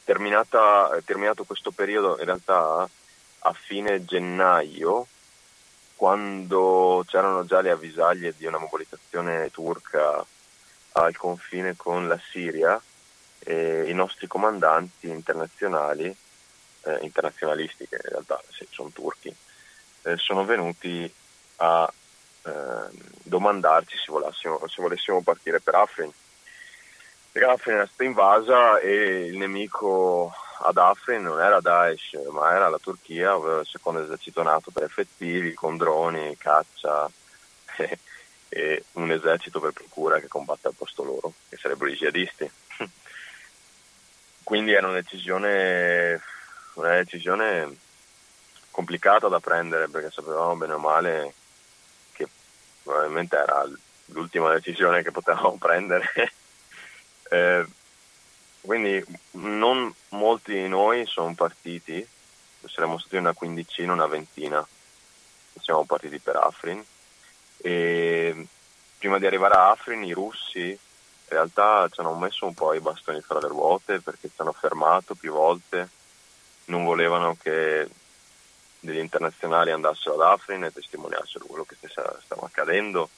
terminata, terminato questo periodo, in realtà a fine gennaio quando c'erano già le avvisaglie di una mobilitazione turca al confine con la Siria, eh, i nostri comandanti internazionali, eh, internazionalisti che in realtà sì, sono turchi, eh, sono venuti a ehm, domandarci se se volessimo partire per Afrin. Perché Afrin è stata invasa e il nemico ad Afrin non era Daesh, ma era la Turchia, ovvero il secondo esercito nato per effettivi, con droni, caccia e, e un esercito per procura che combatte al posto loro, che sarebbero i jihadisti. Quindi era una decisione, una decisione complicata da prendere perché sapevamo bene o male che probabilmente era l'ultima decisione che potevamo prendere. eh, quindi non molti di noi sono partiti, saremmo stati una quindicina, una ventina, siamo partiti per Afrin. E prima di arrivare a Afrin i russi in realtà ci hanno messo un po' i bastoni fra le ruote perché ci hanno fermato più volte, non volevano che degli internazionali andassero ad Afrin e testimoniassero quello che stava accadendo,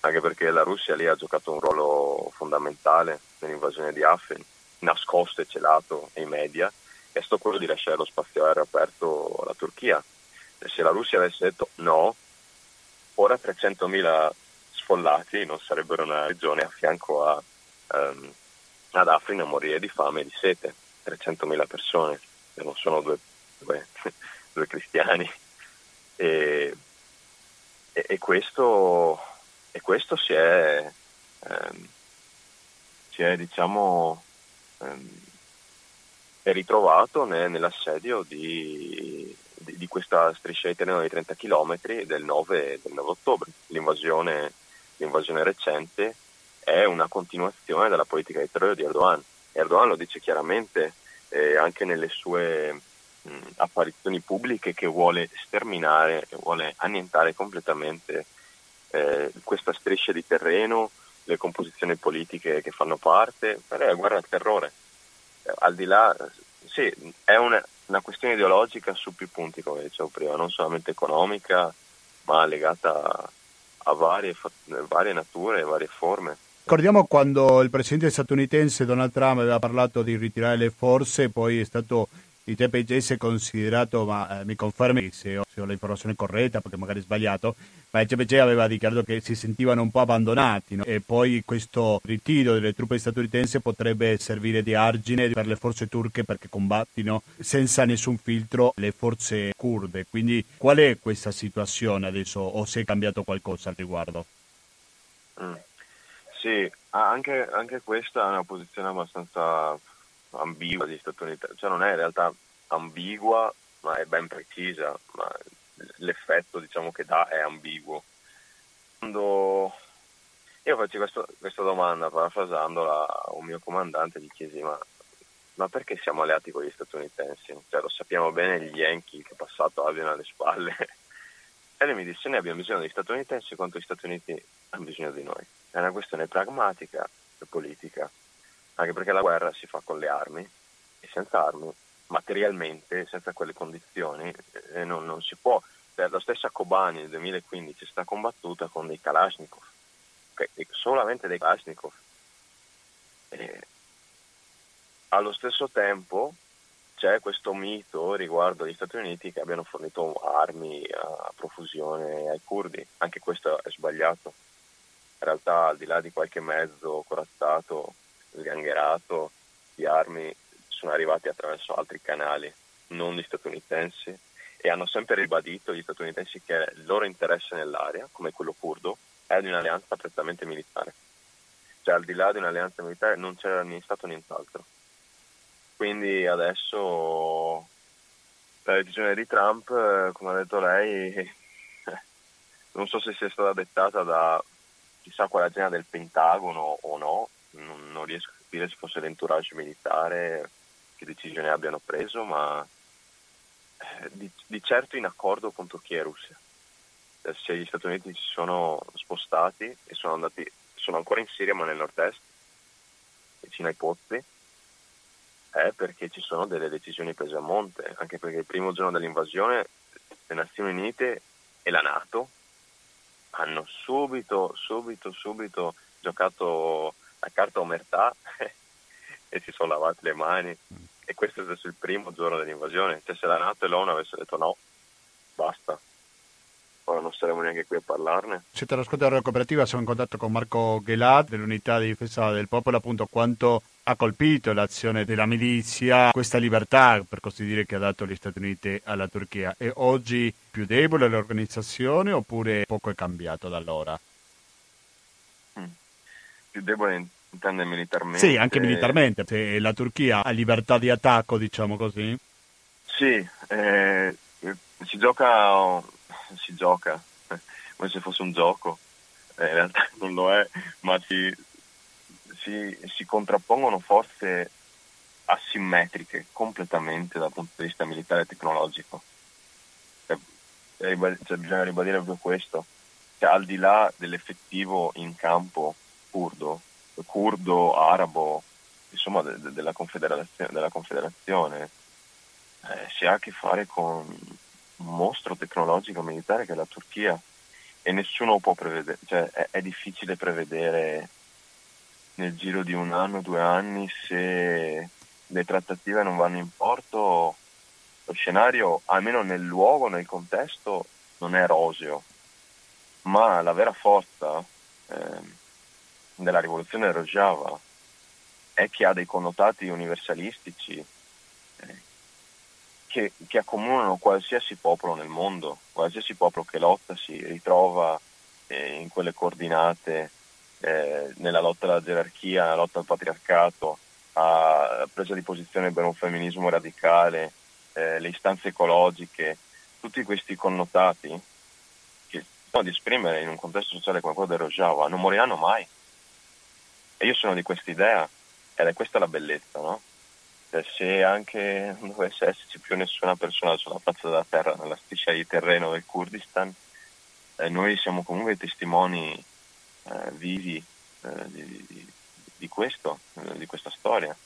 anche perché la Russia lì ha giocato un ruolo fondamentale nell'invasione di Afrin nascosto e celato ai media è stato quello di lasciare lo spazio aereo aperto alla Turchia. Se la Russia avesse detto no, ora 300.000 sfollati non sarebbero una regione a fianco a, um, ad Afrin a morire di fame e di sete. 300.000 persone, non sono due, due, due cristiani. E, e, e, questo, e, questo, si è, um, si è diciamo, ehm, è ritrovato ne, nell'assedio di, di, di, questa striscia di terreno di 30 km del 9, del 9 ottobre. L'invasione, l'invasione, recente è una continuazione della politica di terrore di Erdogan. Erdogan lo dice chiaramente eh, anche nelle sue mh, apparizioni pubbliche che vuole sterminare, che vuole annientare completamente eh, questa striscia di terreno le composizioni politiche che fanno parte, però è guerra al terrore. Eh, al di là, sì, è una, una, questione ideologica su più punti, come dicevo prima, non solamente economica, ma legata a, varie, varie nature varie forme. Ricordiamo quando il presidente statunitense Donald Trump aveva parlato di ritirare le forze, poi è stato il TPGS è considerato, ma eh, mi confermi se ho, se ho, l'informazione corretta, perché magari è sbagliato, ma il TPG aveva dichiarato che si sentivano un po' abbandonati no? e poi questo ritiro delle truppe statunitensi potrebbe servire di argine per le forze turche perché combattino senza nessun filtro le forze kurde. Quindi qual è questa situazione adesso o se è cambiato qualcosa al riguardo? Mm. Sì, anche, anche questa è una posizione abbastanza ambigua degli statunitensi, cioè non è in realtà ambigua ma è ben precisa, ma l'effetto diciamo, che dà è ambiguo. Quando io faccio questo, questa domanda parafrasandola a un mio comandante, gli chiesi ma, ma, perché siamo alleati con gli statunitensi? Cioè, lo sappiamo bene gli Yankee che passato abbiano alle spalle. E lui mi disse noi abbiamo bisogno degli statunitensi quanto gli Stati Uniti hanno bisogno di noi. È una questione pragmatica e politica anche perché la guerra si fa con le armi e senza armi, materialmente, senza quelle condizioni, eh, non, non, si può. Cioè, la stessa Kobani nel 2015 sta combattuta con dei Kalashnikov, okay? solamente dei Kalashnikov. E allo stesso tempo c'è questo mito riguardo agli Stati Uniti che abbiano fornito armi a profusione ai curdi, anche questo è sbagliato. In realtà al di là di qualche mezzo corazzato sgangherato di armi sono arrivati attraverso altri canali, non gli statunitensi, e hanno sempre ribadito gli statunitensi che il loro interesse nell'area, come quello curdo, è di un'alleanza prettamente militare. Cioè al di là di un'alleanza militare non c'era né stato nient'altro. Quindi adesso la decisione di Trump, eh, come ha detto lei, non so se sia stata dettata da chissà quale agenda del Pentagono o no, non, non riesco a capire se fosse l'entourage militare che decisione abbiano preso, ma eh, di, di, certo in accordo con Turchia e Russia. Eh, se gli Stati Uniti si sono spostati e sono andati, sono ancora in Siria ma nel nord-est, vicino ai pozzi, è perché ci sono delle decisioni prese a monte, anche perché il primo giorno dell'invasione le Nazioni Unite e la Nato hanno subito, subito, subito giocato la carta omertà e si sono lavati le mani mm. e questo è stato il primo giorno dell'invasione cioè se la Nato e l'ONU avessero detto no basta ora non saremo neanche qui a parlarne siete all'ascolto della cooperativa siamo in contatto con Marco Ghelat dell'unità di difesa del popolo appunto quanto ha colpito l'azione della milizia, questa libertà, per così dire, che ha dato gli Stati Uniti alla Turchia. È oggi più debole l'organizzazione oppure poco è cambiato da allora? Più debole intende militarmente? Sì, anche militarmente. Se la Turchia ha libertà di attacco, diciamo così? Sì, eh, si gioca, si gioca come se fosse un gioco, eh, in realtà non lo è, ma si, si, si contrappongono forze asimmetriche completamente dal punto di vista militare e tecnologico. Cioè, cioè, bisogna ribadire proprio questo, cioè, al di là dell'effettivo in campo curdo, curdo, arabo, insomma de, de, della confederazione, della confederazione eh, si ha a che fare con un mostro tecnologico militare che è la Turchia e nessuno può prevedere, cioè è, è difficile prevedere nel giro di un anno, due anni, se le trattative non vanno in porto, lo scenario, almeno nel luogo, nel contesto, non è roseo. Ma la vera forza eh, della rivoluzione Rojava è che ha dei connotati universalistici eh, che, che, accomunano qualsiasi popolo nel mondo, qualsiasi popolo che lotta si ritrova eh, in quelle coordinate eh, nella lotta alla gerarchia, nella lotta al patriarcato, ha preso di posizione per un femminismo radicale, eh, le istanze ecologiche, tutti questi connotati che sono di esprimere in un contesto sociale come quello del Rojava non moriranno mai. E io sono di questa idea ed è questa la bellezza, no? Cioè, se anche non dovesse esserci più nessuna persona sulla faccia della terra, nella striscia di terreno del Kurdistan, eh, noi siamo comunque testimoni eh, vivi eh, di, di, di, questo, eh, di questa storia.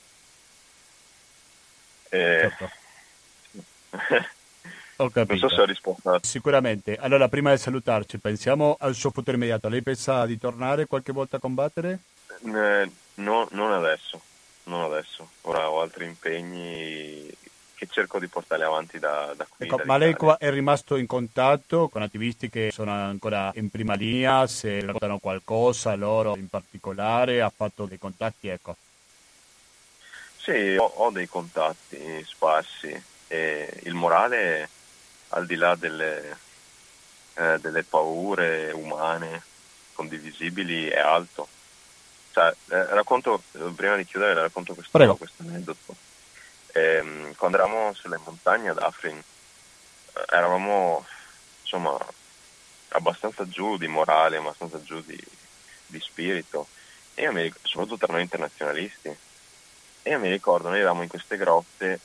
E... Certo. Ho capito. Non so se ho risposto. Sicuramente. Allora, prima di salutarci, pensiamo al suo futuro immediato. Lei pensa di tornare qualche volta a combattere? Eh, no, non adesso. Non adesso. Ora ho altri impegni che cerco di portare avanti da, da qui. Ecco, ma lei qua è rimasto in contatto con attivisti che sono ancora in prima linea, se raccontano qualcosa loro in particolare, ha fatto dei contatti, ecco. Sì, ho, ho dei contatti sparsi e il morale, al di là delle, eh, delle paure umane condivisibili, è alto. Cioè, eh, racconto, prima di chiudere, racconto questo, questo aneddoto e, ehm, quando eravamo sulle montagne ad Afrin eh, eravamo insomma abbastanza giù di morale, abbastanza giù di, di spirito, e io mi, soprattutto tra noi internazionalisti. E io mi ricordo, noi eravamo in queste grotte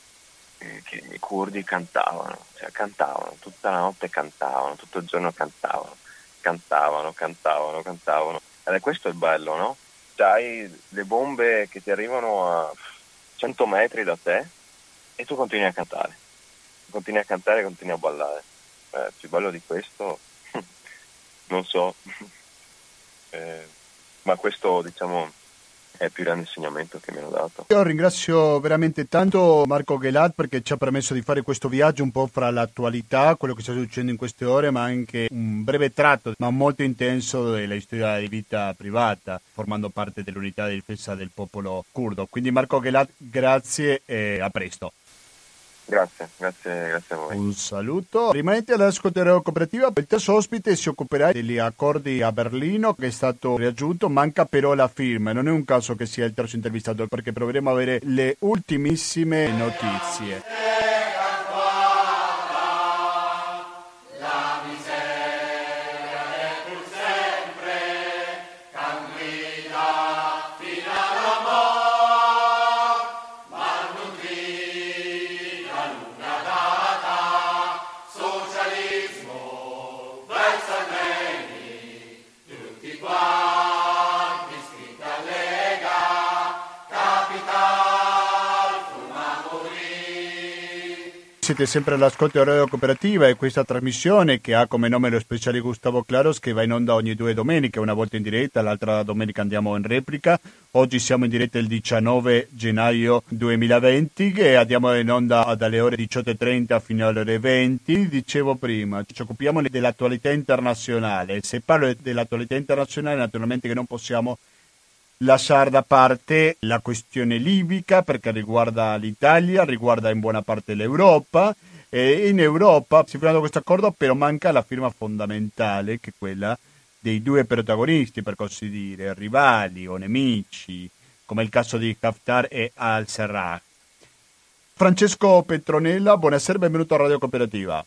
eh, che i curdi cantavano, cioè cantavano, tutta la notte cantavano, tutto il giorno cantavano, cantavano, cantavano, cantavano. Ed è questo il bello, no? Hai le bombe che ti arrivano a 100 metri da te e tu continui a cantare, continui a cantare, continui a ballare. Eh, più bello di questo, non so, eh, ma questo diciamo è il più grande insegnamento che mi hanno dato. Io ringrazio veramente tanto Marco Gelat perché ci ha permesso di fare questo viaggio un po' fra l'attualità, quello che sta succedendo in queste ore, ma anche un breve tratto, ma molto intenso della storia di vita privata, formando parte dell'unità di difesa del popolo curdo. Quindi Marco Gelat, grazie e a presto. Grazie, grazie, grazie a voi. Un saluto. Rimanete all'ascolto cooperativa. Il terzo ospite si occuperà degli accordi a Berlino che è stato raggiunto, manca però la firma. Non è un caso che sia il terzo intervistato perché proveremo a avere le ultimissime notizie. Siete sempre all'ascolto di Radio Cooperativa e questa trasmissione che ha come nome lo speciale Gustavo Claros che va in onda ogni due domeniche, una volta in diretta, l'altra domenica andiamo in replica. Oggi siamo in diretta il 19 gennaio 2020 e andiamo in onda dalle ore 18.30 fino alle ore 20. Dicevo prima, ci occupiamo dell'attualità internazionale. Se parlo dell'attualità internazionale naturalmente che non possiamo lasciare da parte la questione libica perché riguarda l'Italia, riguarda in buona parte l'Europa e in Europa si è firmato questo accordo però manca la firma fondamentale che è quella dei due protagonisti per così dire, rivali o nemici come il caso di Haftar e al-Serraj. Francesco Petronella, buonasera, benvenuto a Radio Cooperativa.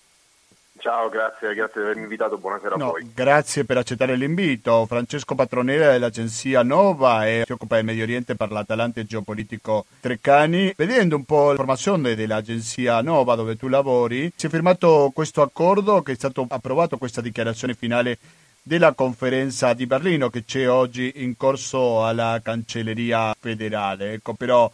Ciao, grazie, grazie di avermi invitato, buonasera no, a voi. Grazie per accettare l'invito. Francesco Patronella dell'agenzia Nova e si occupa del Medio Oriente per l'Atalante geopolitico Treccani. Vedendo un po' l'informazione dell'agenzia Nova dove tu lavori, si è firmato questo accordo che è stato approvato, questa dichiarazione finale della conferenza di Berlino che c'è oggi in corso alla cancelleria federale. Ecco, però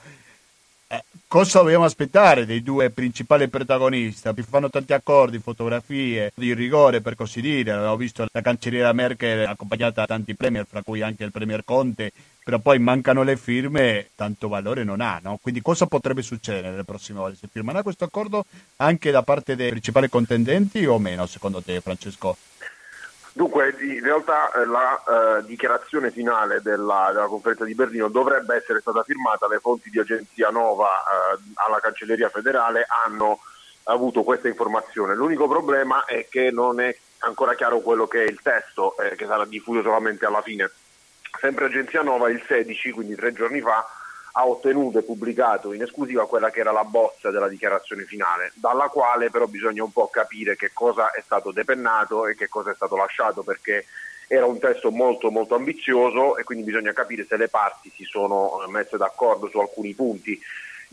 eh, cosa dobbiamo aspettare dei due principali protagonisti? Vi fanno tanti accordi, fotografie di rigore per così dire. Abbiamo visto la cancelliera Merkel accompagnata da tanti premier, fra cui anche il premier Conte, però poi mancano le firme, tanto valore non ha. No? Quindi cosa potrebbe succedere nelle prossime ore? Si firmerà questo accordo anche da parte dei principali contendenti o meno, secondo te, Francesco? Dunque, in realtà eh, la eh, dichiarazione finale della, della, conferenza di Berlino dovrebbe essere stata firmata, le fonti di agenzia Nova eh, alla cancelleria federale hanno avuto questa informazione. L'unico problema è che non è ancora chiaro quello che è il testo, eh, che sarà diffuso solamente alla fine. Sempre agenzia Nova il 16, quindi tre giorni fa, ha ottenuto e pubblicato in esclusiva quella che era la bozza della dichiarazione finale, dalla quale però bisogna un po' capire che cosa è stato depennato e che cosa è stato lasciato, perché era un testo molto molto ambizioso e quindi bisogna capire se le parti si sono messe d'accordo su alcuni punti.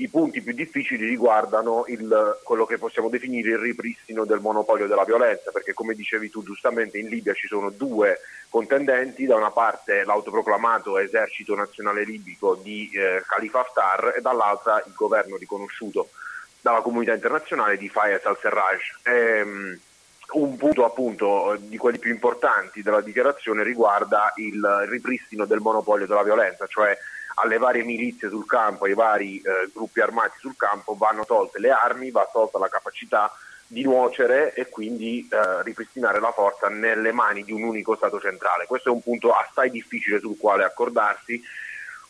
I punti più difficili riguardano il, quello che possiamo definire il ripristino del monopolio della violenza, perché come dicevi tu giustamente in Libia ci sono due contendenti, da una parte l'autoproclamato esercito nazionale libico di eh, Khalifa Haftar e dall'altra il governo riconosciuto dalla comunità internazionale di Fayez al-Serraj. Ehm, un punto appunto di quelli più importanti della dichiarazione riguarda il ripristino del monopolio della violenza, cioè alle varie milizie sul campo, ai vari eh, gruppi armati sul campo vanno tolte le armi, va tolta la capacità di nuocere e quindi eh, ripristinare la forza nelle mani di un unico Stato centrale. Questo è un punto assai difficile sul quale accordarsi.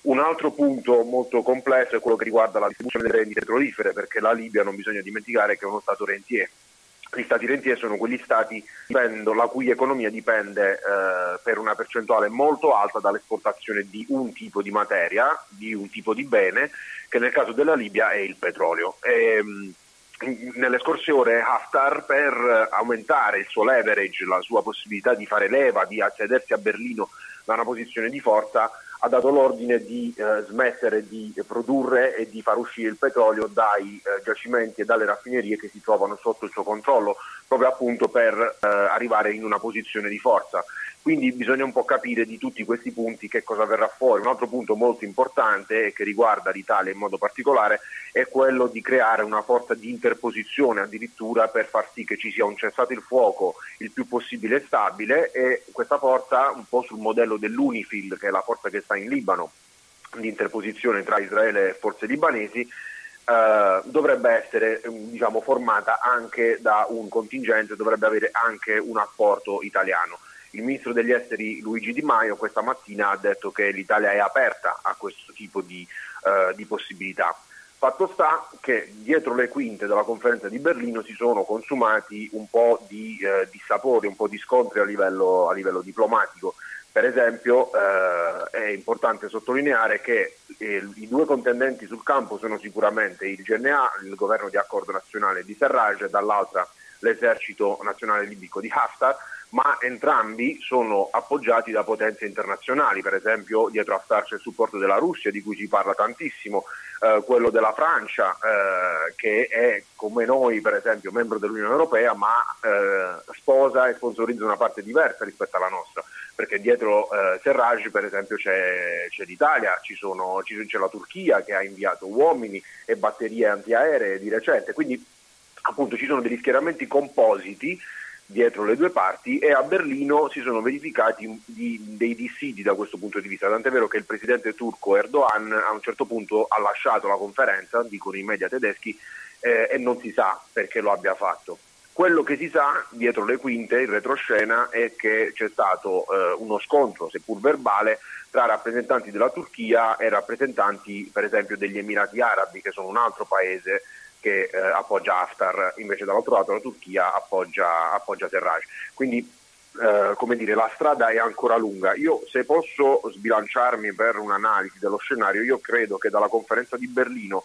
Un altro punto molto complesso è quello che riguarda la distribuzione delle rendite petrolifere, perché la Libia non bisogna dimenticare che è uno Stato rentier gli stati rentieri sono quegli stati la cui economia dipende eh, per una percentuale molto alta dall'esportazione di un tipo di materia, di un tipo di bene, che nel caso della Libia è il petrolio. E, ehm, nelle scorse ore Haftar per aumentare il suo leverage, la sua possibilità di fare leva, di accedersi a Berlino da una posizione di forza, ha dato l'ordine di eh, smettere di produrre e di far uscire il petrolio dai eh, giacimenti e dalle raffinerie che si trovano sotto il suo controllo, proprio appunto per eh, arrivare in una posizione di forza. Quindi bisogna un po' capire di tutti questi punti che cosa verrà fuori. Un altro punto molto importante e che riguarda l'Italia in modo particolare è quello di creare una forza di interposizione addirittura per far sì che ci sia un cessato il fuoco il più possibile stabile e questa forza un po' sul modello dell'UNIFIL che è la forza che sta in Libano di interposizione tra Israele e forze libanesi Uh, dovrebbe essere diciamo, formata anche da un contingente, dovrebbe avere anche un apporto italiano. Il ministro degli esteri Luigi Di Maio questa mattina ha detto che l'Italia è aperta a questo tipo di, uh, di possibilità. Fatto sta che dietro le quinte della conferenza di Berlino si sono consumati un po' di, eh, di sapori, un po' di scontri a livello, a livello diplomatico. Per esempio eh, è importante sottolineare che eh, i due contendenti sul campo sono sicuramente il GNA, il governo di accordo nazionale di Serraj e dall'altra l'esercito nazionale libico di Haftar, ma entrambi sono appoggiati da potenze internazionali, per esempio dietro Haftar c'è il supporto della Russia di cui si parla tantissimo, eh, quello della Francia eh, che è come noi per esempio membro dell'Unione Europea ma eh, sposa e sponsorizza una parte diversa rispetto alla nostra perché dietro eh, Serraj per esempio c'è, c'è l'Italia, sono, c'è la Turchia che ha inviato uomini e batterie antiaeree di recente, quindi appunto ci sono degli schieramenti compositi dietro le due parti e a Berlino si sono verificati dei dissidi da questo punto di vista, tant'è vero che il presidente turco Erdogan a un certo punto ha lasciato la conferenza, dicono i media tedeschi, eh, e non si sa perché lo abbia fatto. Quello che si sa dietro le quinte, in retroscena, è che c'è stato eh, uno scontro, seppur verbale, tra rappresentanti della Turchia e rappresentanti per esempio degli Emirati Arabi, che sono un altro paese che eh, appoggia Haftar, invece dall'altro lato la Turchia appoggia, appoggia Serraj. Quindi eh, come dire, la strada è ancora lunga. Io se posso sbilanciarmi per un'analisi dello scenario, io credo che dalla conferenza di Berlino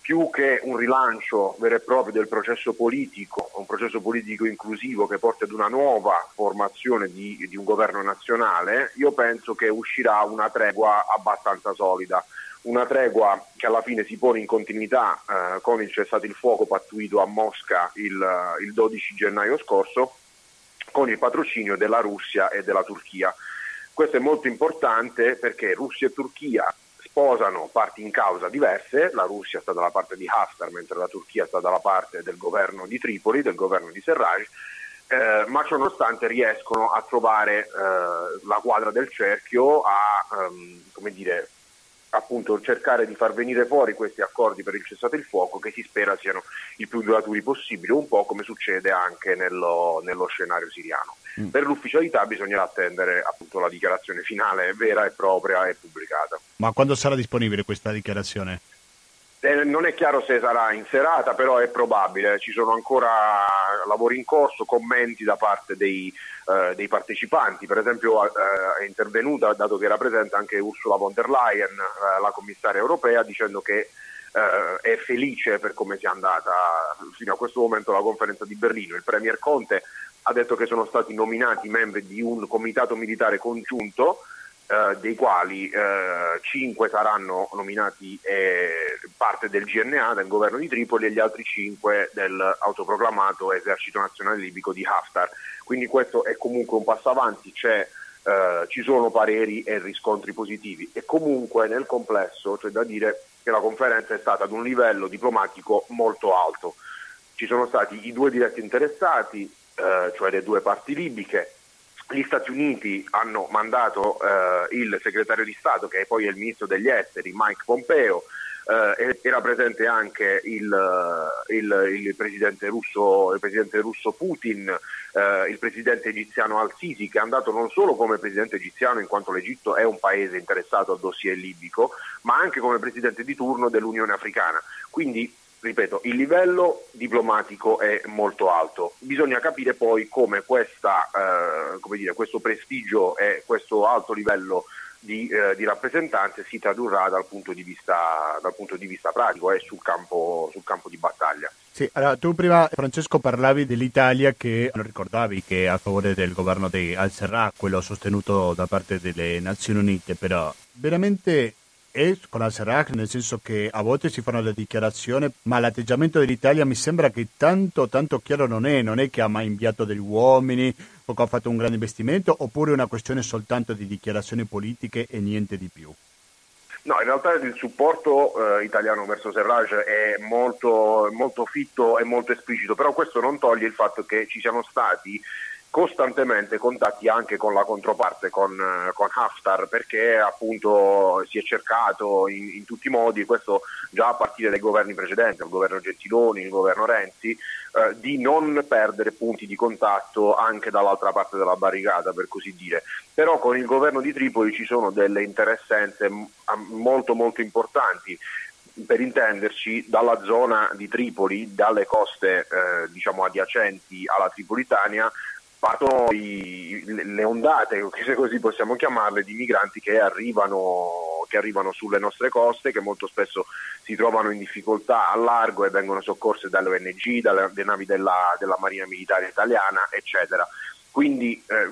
più che un rilancio vero e proprio del processo politico, un processo politico inclusivo che porti ad una nuova formazione di, di, un governo nazionale, io penso che uscirà una tregua abbastanza solida, una tregua che alla fine si pone in continuità eh, con il cessato il fuoco pattuito a Mosca il, il 12 gennaio scorso, con il patrocinio della Russia e della Turchia. Questo è molto importante perché Russia e Turchia sposano parti in causa diverse, la Russia sta dalla parte di Haftar mentre la Turchia sta dalla parte del governo di Tripoli, del governo di Serraj, eh, ma ciononostante riescono a trovare eh, la quadra del cerchio, a ehm, dire, appunto cercare di far venire fuori questi accordi per il cessato il fuoco che si spera siano il più duraturi possibile, un po' come succede anche nello, nello scenario siriano. Mm. Per l'ufficialità bisognerà attendere appunto la dichiarazione finale vera e propria e pubblicata. Ma quando sarà disponibile questa dichiarazione? Eh, non è chiaro se sarà in serata, però è probabile, ci sono ancora lavori in corso, commenti da parte dei, eh, dei partecipanti, per esempio eh, è intervenuta, dato che era presente anche Ursula von der Leyen, eh, la commissaria europea, dicendo che eh, è felice per come sia andata fino a questo momento la conferenza di Berlino. Il Premier Conte ha detto che sono stati nominati membri di un comitato militare congiunto eh, dei quali eh, 5 saranno nominati eh, parte del GNA, del governo di Tripoli, e gli altri 5 dell'autoproclamato esercito nazionale libico di Haftar. Quindi questo è comunque un passo avanti, eh, ci sono pareri e riscontri positivi e comunque nel complesso c'è da dire che la conferenza è stata ad un livello diplomatico molto alto. Ci sono stati i due diretti interessati, eh, cioè le due parti libiche, gli Stati Uniti hanno mandato eh, il segretario di Stato, che poi è il ministro degli esteri, Mike Pompeo, eh, era presente anche il, eh, il, il, presidente, russo, il presidente, russo, Putin, eh, il presidente egiziano Al-Sisi, che è andato non solo come presidente egiziano, in quanto l'Egitto è un paese interessato al dossier libico, ma anche come presidente di turno dell'Unione Africana. Quindi ripeto, il livello diplomatico è molto alto. Bisogna capire poi come, questa, eh, come dire, questo prestigio e questo alto livello di, eh, di, rappresentanze si tradurrà dal punto di vista, punto di vista pratico e eh, sul, sul, campo, di battaglia. Sì, allora, tu prima Francesco parlavi dell'Italia che ricordavi che è a favore del governo di al-Serraj, quello sostenuto da parte delle Nazioni Unite, però veramente è con la Serac, nel senso che a volte si fanno le dichiarazioni, ma l'atteggiamento dell'Italia mi sembra che tanto, tanto chiaro non è, non è che ha mai inviato degli uomini o che ha fatto un grande investimento, oppure è una questione soltanto di dichiarazioni politiche e niente di più. No, in realtà il supporto eh, italiano verso Serraj è molto, molto fitto e molto esplicito, però questo non toglie il fatto che ci siano stati costantemente contatti anche con la controparte, con, eh, con Haftar, perché appunto si è cercato in, in, tutti i modi, questo già a partire dai governi precedenti, il governo Gentiloni, il governo Renzi, eh, di non perdere punti di contatto anche dall'altra parte della barricata, per così dire. Però con il governo di Tripoli ci sono delle interessenze molto molto importanti per intenderci, dalla zona di Tripoli, dalle coste eh, diciamo adiacenti alla Tripolitania, partono i, le ondate, se così possiamo chiamarle, di migranti che arrivano, che arrivano, sulle nostre coste, che molto spesso si trovano in difficoltà a largo e vengono soccorse dalle ONG, dalle navi della, della Marina Militare Italiana, eccetera. Quindi eh,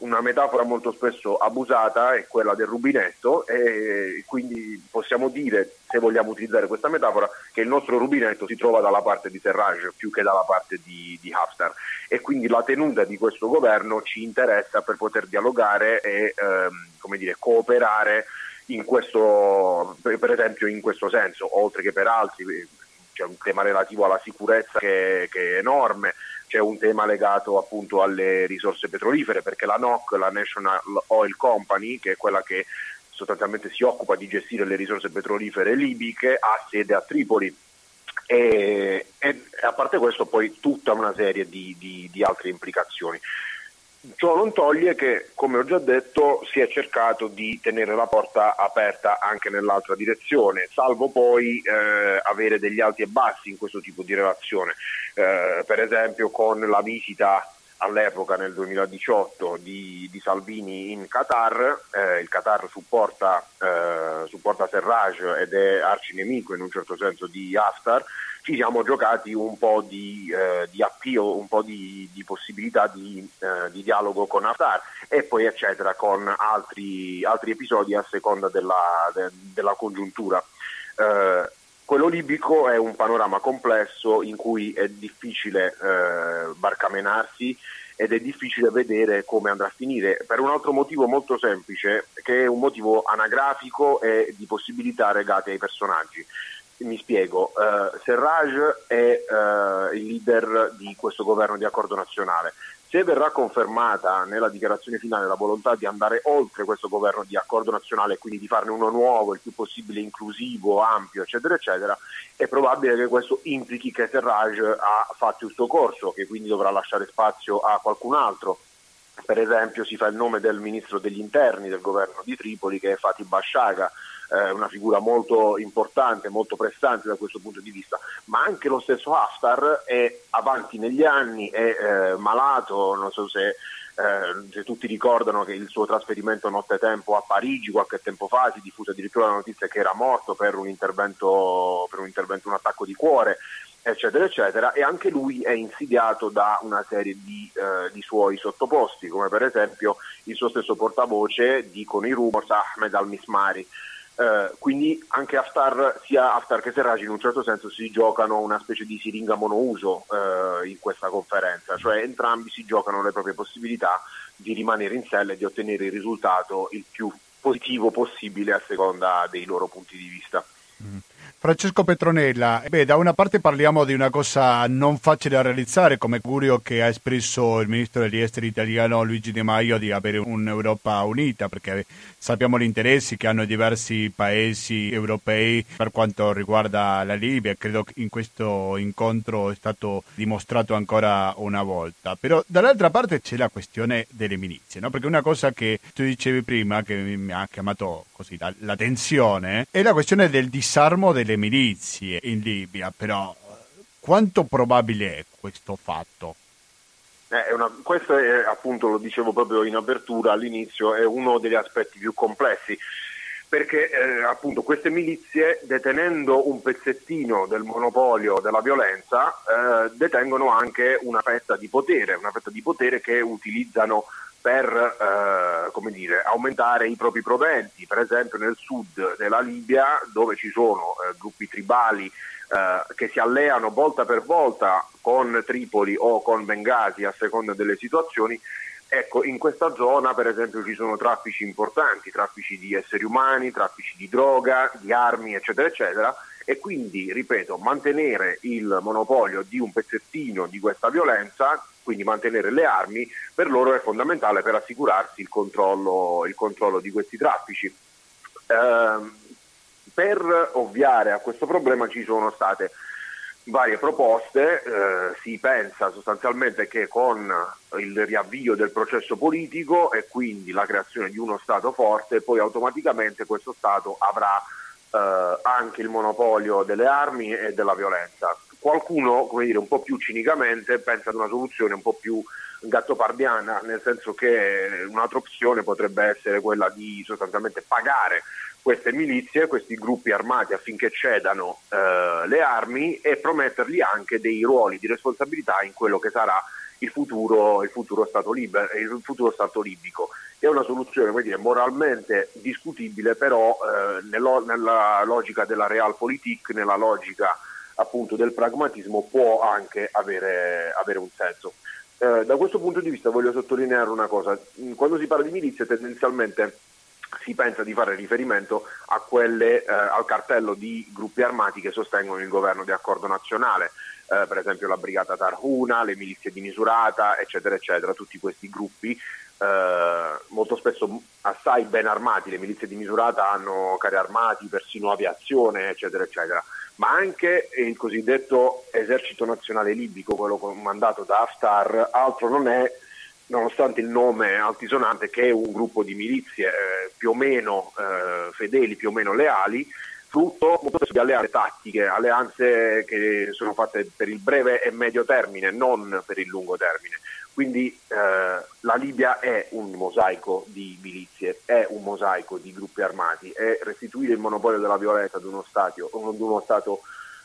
una metafora molto spesso abusata è quella del rubinetto e quindi possiamo dire, se vogliamo utilizzare questa metafora, che il nostro rubinetto si trova dalla parte di Serraj più che dalla parte di, di Haftar. E quindi la tenuta di questo governo ci interessa per poter dialogare e ehm, dire, cooperare questo, per esempio in questo senso, oltre che per altri, c'è un tema relativo alla sicurezza che, che è enorme c'è un tema legato appunto alle risorse petrolifere perché la NOC, la National Oil Company, che è quella che sostanzialmente si occupa di gestire le risorse petrolifere libiche, ha sede a Tripoli E, e, a parte questo poi tutta una serie di, di, di altre implicazioni. Ciò non toglie che, come ho già detto, si è cercato di tenere la porta aperta anche nell'altra direzione, salvo poi eh, avere degli alti e bassi in questo tipo di relazione. Eh, per esempio con la visita all'epoca nel 2018 di, di Salvini in Qatar, eh, il Qatar supporta, eh, supporta Serraj ed è arcinemico in un certo senso di Haftar, ci siamo giocati un po' di, eh, di appio, un po' di, di possibilità di, eh, di, dialogo con Haftar e poi eccetera con altri, altri episodi a seconda della, de, della congiuntura. Eh, quello libico è un panorama complesso in cui è difficile eh, barcamenarsi ed è difficile vedere come andrà a finire per un altro motivo molto semplice che è un motivo anagrafico e di possibilità legate ai personaggi. Mi spiego, uh, Serraj è uh, il leader di questo governo di accordo nazionale. Se verrà confermata nella dichiarazione finale la volontà di andare oltre questo governo di accordo nazionale e quindi di farne uno nuovo, il più possibile inclusivo, ampio, eccetera, eccetera, è probabile che questo implichi che Serraj ha fatto il suo corso, che quindi dovrà lasciare spazio a qualcun altro. Per esempio si fa il nome del ministro degli interni del governo di Tripoli che è Fatih Bashaga, eh, una figura molto importante, molto pressante da questo punto di vista, ma anche lo stesso Haftar è avanti negli anni, è eh, malato, non so se, eh, se, tutti ricordano che il suo trasferimento nottetempo a Parigi qualche tempo fa si diffuse addirittura la notizia che era morto per un intervento, per un, intervento un attacco di cuore eccetera, eccetera, e anche lui è insidiato da una serie di, eh, di, suoi sottoposti, come per esempio il suo stesso portavoce, dicono i rumors, Ahmed al-Mismari, eh, quindi anche Haftar, sia Haftar che Serraj in un certo senso si giocano una specie di siringa monouso eh, in questa conferenza, cioè entrambi si giocano le proprie possibilità di rimanere in sella e di ottenere il risultato il più positivo possibile a seconda dei loro punti di vista. Mm. Francesco Petronella, beh, da una parte parliamo di una cosa non facile da realizzare, come curio che ha espresso il ministro degli esteri italiano Luigi De Maio di avere un'Europa unita, perché sappiamo gli interessi che hanno diversi paesi europei per quanto riguarda la Libia, credo che in questo incontro è stato dimostrato ancora una volta. Però dall'altra parte c'è la questione delle milizie, no? perché una cosa che tu dicevi prima, che mi ha chiamato così l'attenzione, è la questione del disarmo delle milizie in Libia, però quanto probabile è questo fatto? Eh, una, questo è appunto, lo dicevo proprio in apertura all'inizio, è uno degli aspetti più complessi perché eh, appunto queste milizie detenendo un pezzettino del monopolio della violenza eh, detengono anche una fetta di potere, una fetta di potere che utilizzano per eh, dire, aumentare i propri proventi, per esempio nel sud della Libia dove ci sono eh, gruppi tribali eh, che si alleano volta per volta con Tripoli o con Bengasi a seconda delle situazioni, Ecco, in questa zona per esempio ci sono traffici importanti, traffici di esseri umani, traffici di droga, di armi, eccetera, eccetera, e quindi, ripeto, mantenere il monopolio di un pezzettino di questa violenza quindi mantenere le armi per loro è fondamentale per assicurarsi il controllo, il controllo di questi traffici. Eh, per ovviare a questo problema ci sono state varie proposte, eh, si pensa sostanzialmente che con il riavvio del processo politico e quindi la creazione di uno Stato forte, poi automaticamente questo Stato avrà eh, anche il monopolio delle armi e della violenza qualcuno, come dire, un po' più cinicamente pensa ad una soluzione un po' più gattopardiana, nel senso che un'altra opzione potrebbe essere quella di sostanzialmente pagare queste milizie, questi gruppi armati affinché cedano eh, le armi e promettergli anche dei ruoli di responsabilità in quello che sarà il futuro, il futuro, stato, liber, il futuro stato, libico. È una soluzione dire, moralmente discutibile, però eh, nella logica della realpolitik, nella logica appunto del pragmatismo può anche avere, avere un senso. Eh, da questo punto di vista voglio sottolineare una cosa, quando si parla di milizie tendenzialmente si pensa di fare riferimento quelle, eh, al cartello di gruppi armati che sostengono il governo di accordo nazionale, eh, per esempio la brigata Tarhuna, le milizie di Misurata, eccetera, eccetera, tutti questi gruppi eh, molto spesso assai ben armati, le milizie di Misurata hanno carri armati, persino aviazione, eccetera, eccetera ma anche il cosiddetto esercito nazionale libico, quello comandato da Haftar, altro non è, nonostante il nome altisonante, che è un gruppo di milizie eh, più o meno eh, fedeli, più o meno leali, frutto di alleanze tattiche, alleanze che sono fatte per il breve e medio termine, non per il lungo termine. Quindi eh, la Libia è un mosaico di milizie, è un mosaico di gruppi armati e restituire il monopolio della violenza ad uno, stadio, ad uno Stato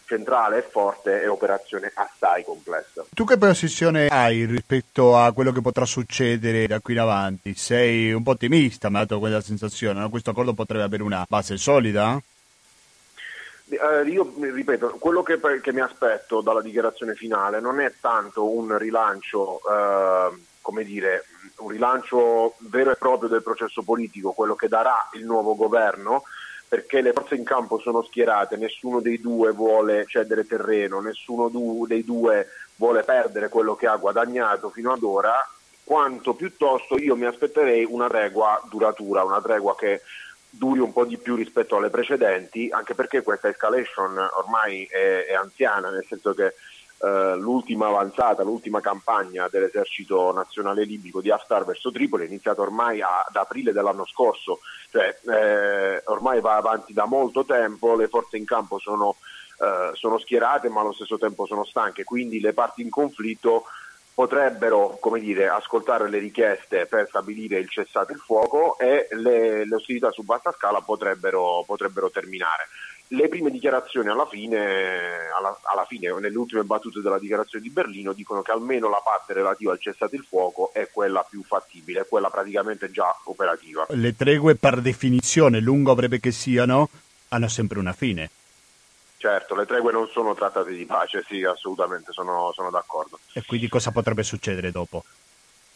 centrale e forte è operazione assai complessa. Tu che posizione hai rispetto a quello che potrà succedere da qui in avanti? Sei un po' ottimista, mi ha dato quella sensazione, no? questo accordo potrebbe avere una base solida? Eh, io ripeto, quello che, che, mi aspetto dalla dichiarazione finale non è tanto un rilancio, eh, come dire, un rilancio vero e proprio del processo politico, quello che darà il nuovo governo, perché le forze in campo sono schierate, nessuno dei due vuole cedere terreno, nessuno du- dei due vuole perdere quello che ha guadagnato fino ad ora, quanto piuttosto io mi aspetterei una tregua duratura, una tregua che duri un po' di più rispetto alle precedenti, anche perché questa escalation ormai è, è anziana, nel senso che eh, l'ultima avanzata, l'ultima campagna dell'esercito nazionale libico di Haftar verso Tripoli è iniziata ormai a, ad aprile dell'anno scorso, cioè eh, ormai va avanti da molto tempo, le forze in campo sono, eh, sono schierate ma allo stesso tempo sono stanche, quindi le parti in conflitto potrebbero dire, ascoltare le richieste per stabilire il cessate il fuoco e le, le ostilità su vasta scala potrebbero, potrebbero, terminare. Le prime dichiarazioni alla fine, alla, alla fine, nelle ultime battute della dichiarazione di Berlino, dicono che almeno la parte relativa al cessate il fuoco è quella più fattibile, quella praticamente già operativa. Le tregue per definizione, lungo breve che siano, hanno sempre una fine. Certo, le tregue non sono trattate di pace, sì, assolutamente, sono, sono d'accordo. E quindi cosa potrebbe succedere dopo?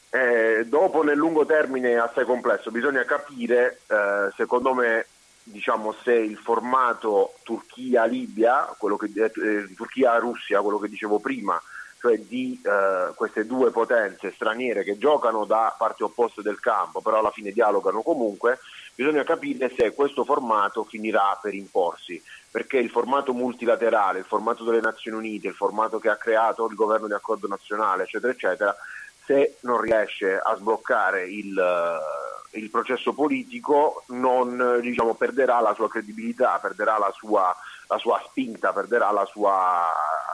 Eh, dopo nel lungo termine è assai complesso, bisogna capire, eh, secondo me, diciamo, se il formato Turchia-Libia, quello che, eh, Turchia-Russia, quello che dicevo prima, cioè di eh, queste due potenze straniere che giocano da parti opposte del campo, però alla fine dialogano comunque, bisogna capire se questo formato finirà per imporsi perché il formato multilaterale, il formato delle Nazioni Unite, il formato che ha creato il governo di accordo nazionale, eccetera, eccetera, se non riesce a sbloccare il, eh, il processo politico non diciamo, perderà la sua credibilità, perderà la sua, la sua spinta, perderà la sua,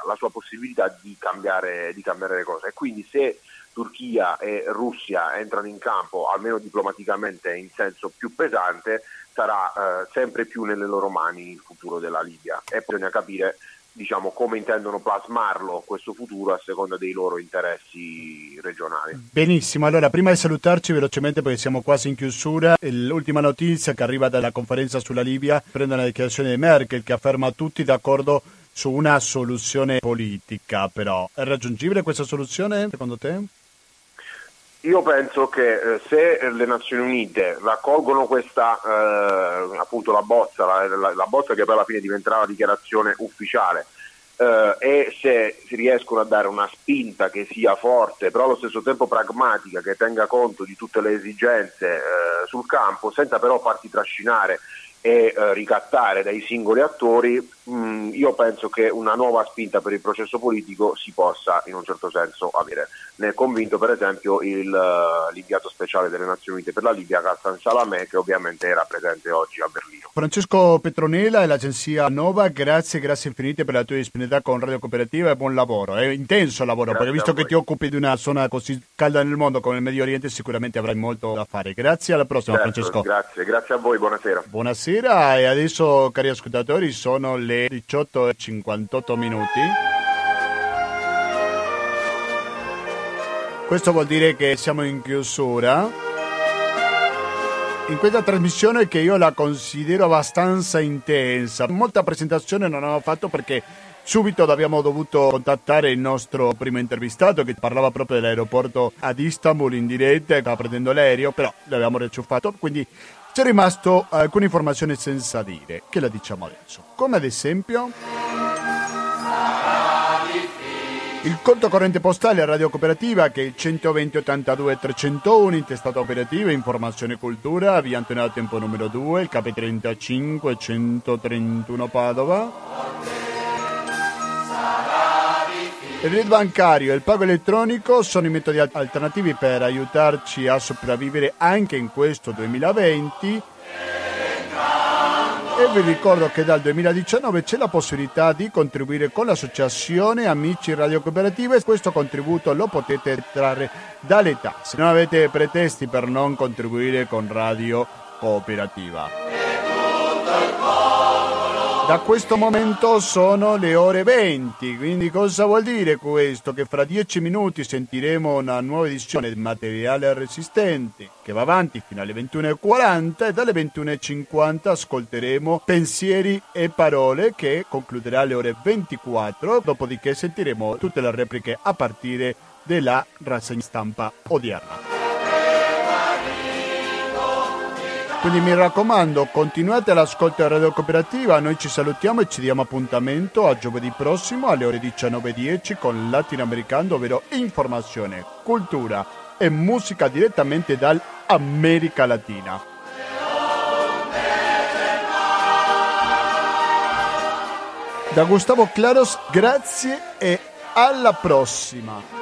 la sua possibilità di cambiare, di cambiare le cose. E quindi se Turchia e Russia entrano in campo, almeno diplomaticamente in senso più pesante, sarà eh, sempre più nelle loro mani il futuro della Libia e bisogna capire diciamo, come intendono plasmarlo questo futuro a seconda dei loro interessi regionali. Benissimo, allora prima di salutarci velocemente perché siamo quasi in chiusura, l'ultima notizia che arriva dalla conferenza sulla Libia prende la dichiarazione di Merkel che afferma tutti d'accordo su una soluzione politica, però è raggiungibile questa soluzione secondo te? Io penso che eh, se le Nazioni Unite raccolgono questa, eh, appunto la bozza, la, la, la, bozza che poi alla fine diventerà la dichiarazione ufficiale, eh, e se si riescono a dare una spinta che sia forte, però allo stesso tempo pragmatica, che tenga conto di tutte le esigenze eh, sul campo, senza però farsi trascinare e eh, ricattare dai singoli attori, mh, mm, io penso che una nuova spinta per il processo politico si possa in un certo senso avere. Ne è convinto per esempio il, uh, l'inviato speciale delle Nazioni Unite per la Libia, Hassan Salamé, che ovviamente era presente oggi a Berlino. Francesco Petronella e l'agenzia Nova, grazie, grazie infinite per la tua disponibilità con Radio Cooperativa e buon lavoro. È intenso il lavoro, grazie perché visto che ti occupi di una zona così calda nel mondo come il Medio Oriente, sicuramente avrai molto da fare. Grazie, alla prossima certo, Francesco. Grazie, grazie a voi. Buonasera buonasera e adesso cari ascoltatori sono le 18.58 minuti. Questo vuol dire che siamo in chiusura. In questa trasmissione che io la considero abbastanza intensa, molta presentazione non ho fatto perché Subito abbiamo dovuto contattare il nostro primo intervistato che parlava proprio dell'aeroporto ad Istanbul in diretta, stava prendendo l'aereo, però l'abbiamo reciuffato, quindi c'è rimasto alcune informazioni senza dire, che la diciamo adesso. Come ad esempio... Il conto corrente postale a Radio Cooperativa che è il 120 82 301, intestato operativa, informazione e cultura, via Antonio Tempo numero 2, il KP35 131 Padova. Il RID bancario e il pago elettronico sono i metodi alternativi per aiutarci a sopravvivere anche in questo 2020 e vi ricordo che dal 2019 c'è la possibilità di contribuire con l'associazione Amici Radio Cooperative questo contributo lo potete trarre dalle tasse. Non avete pretesti per non contribuire con Radio Cooperativa. Da questo momento sono le ore 20, quindi cosa vuol dire questo? Che fra 10 minuti sentiremo una nuova edizione di materiale resistente che va avanti fino alle 21.40 e dalle 21.50 ascolteremo pensieri e parole che concluderà alle ore 24, dopodiché sentiremo tutte le repliche a partire dalla rassegna stampa odierna. Quindi mi raccomando, continuate l'ascolto a Radio Cooperativa, noi ci salutiamo e ci diamo appuntamento a giovedì prossimo alle ore 19.10 con Latinoamericano, ovvero informazione, cultura e musica direttamente dall'America Latina. Da Gustavo Claros, grazie e alla prossima!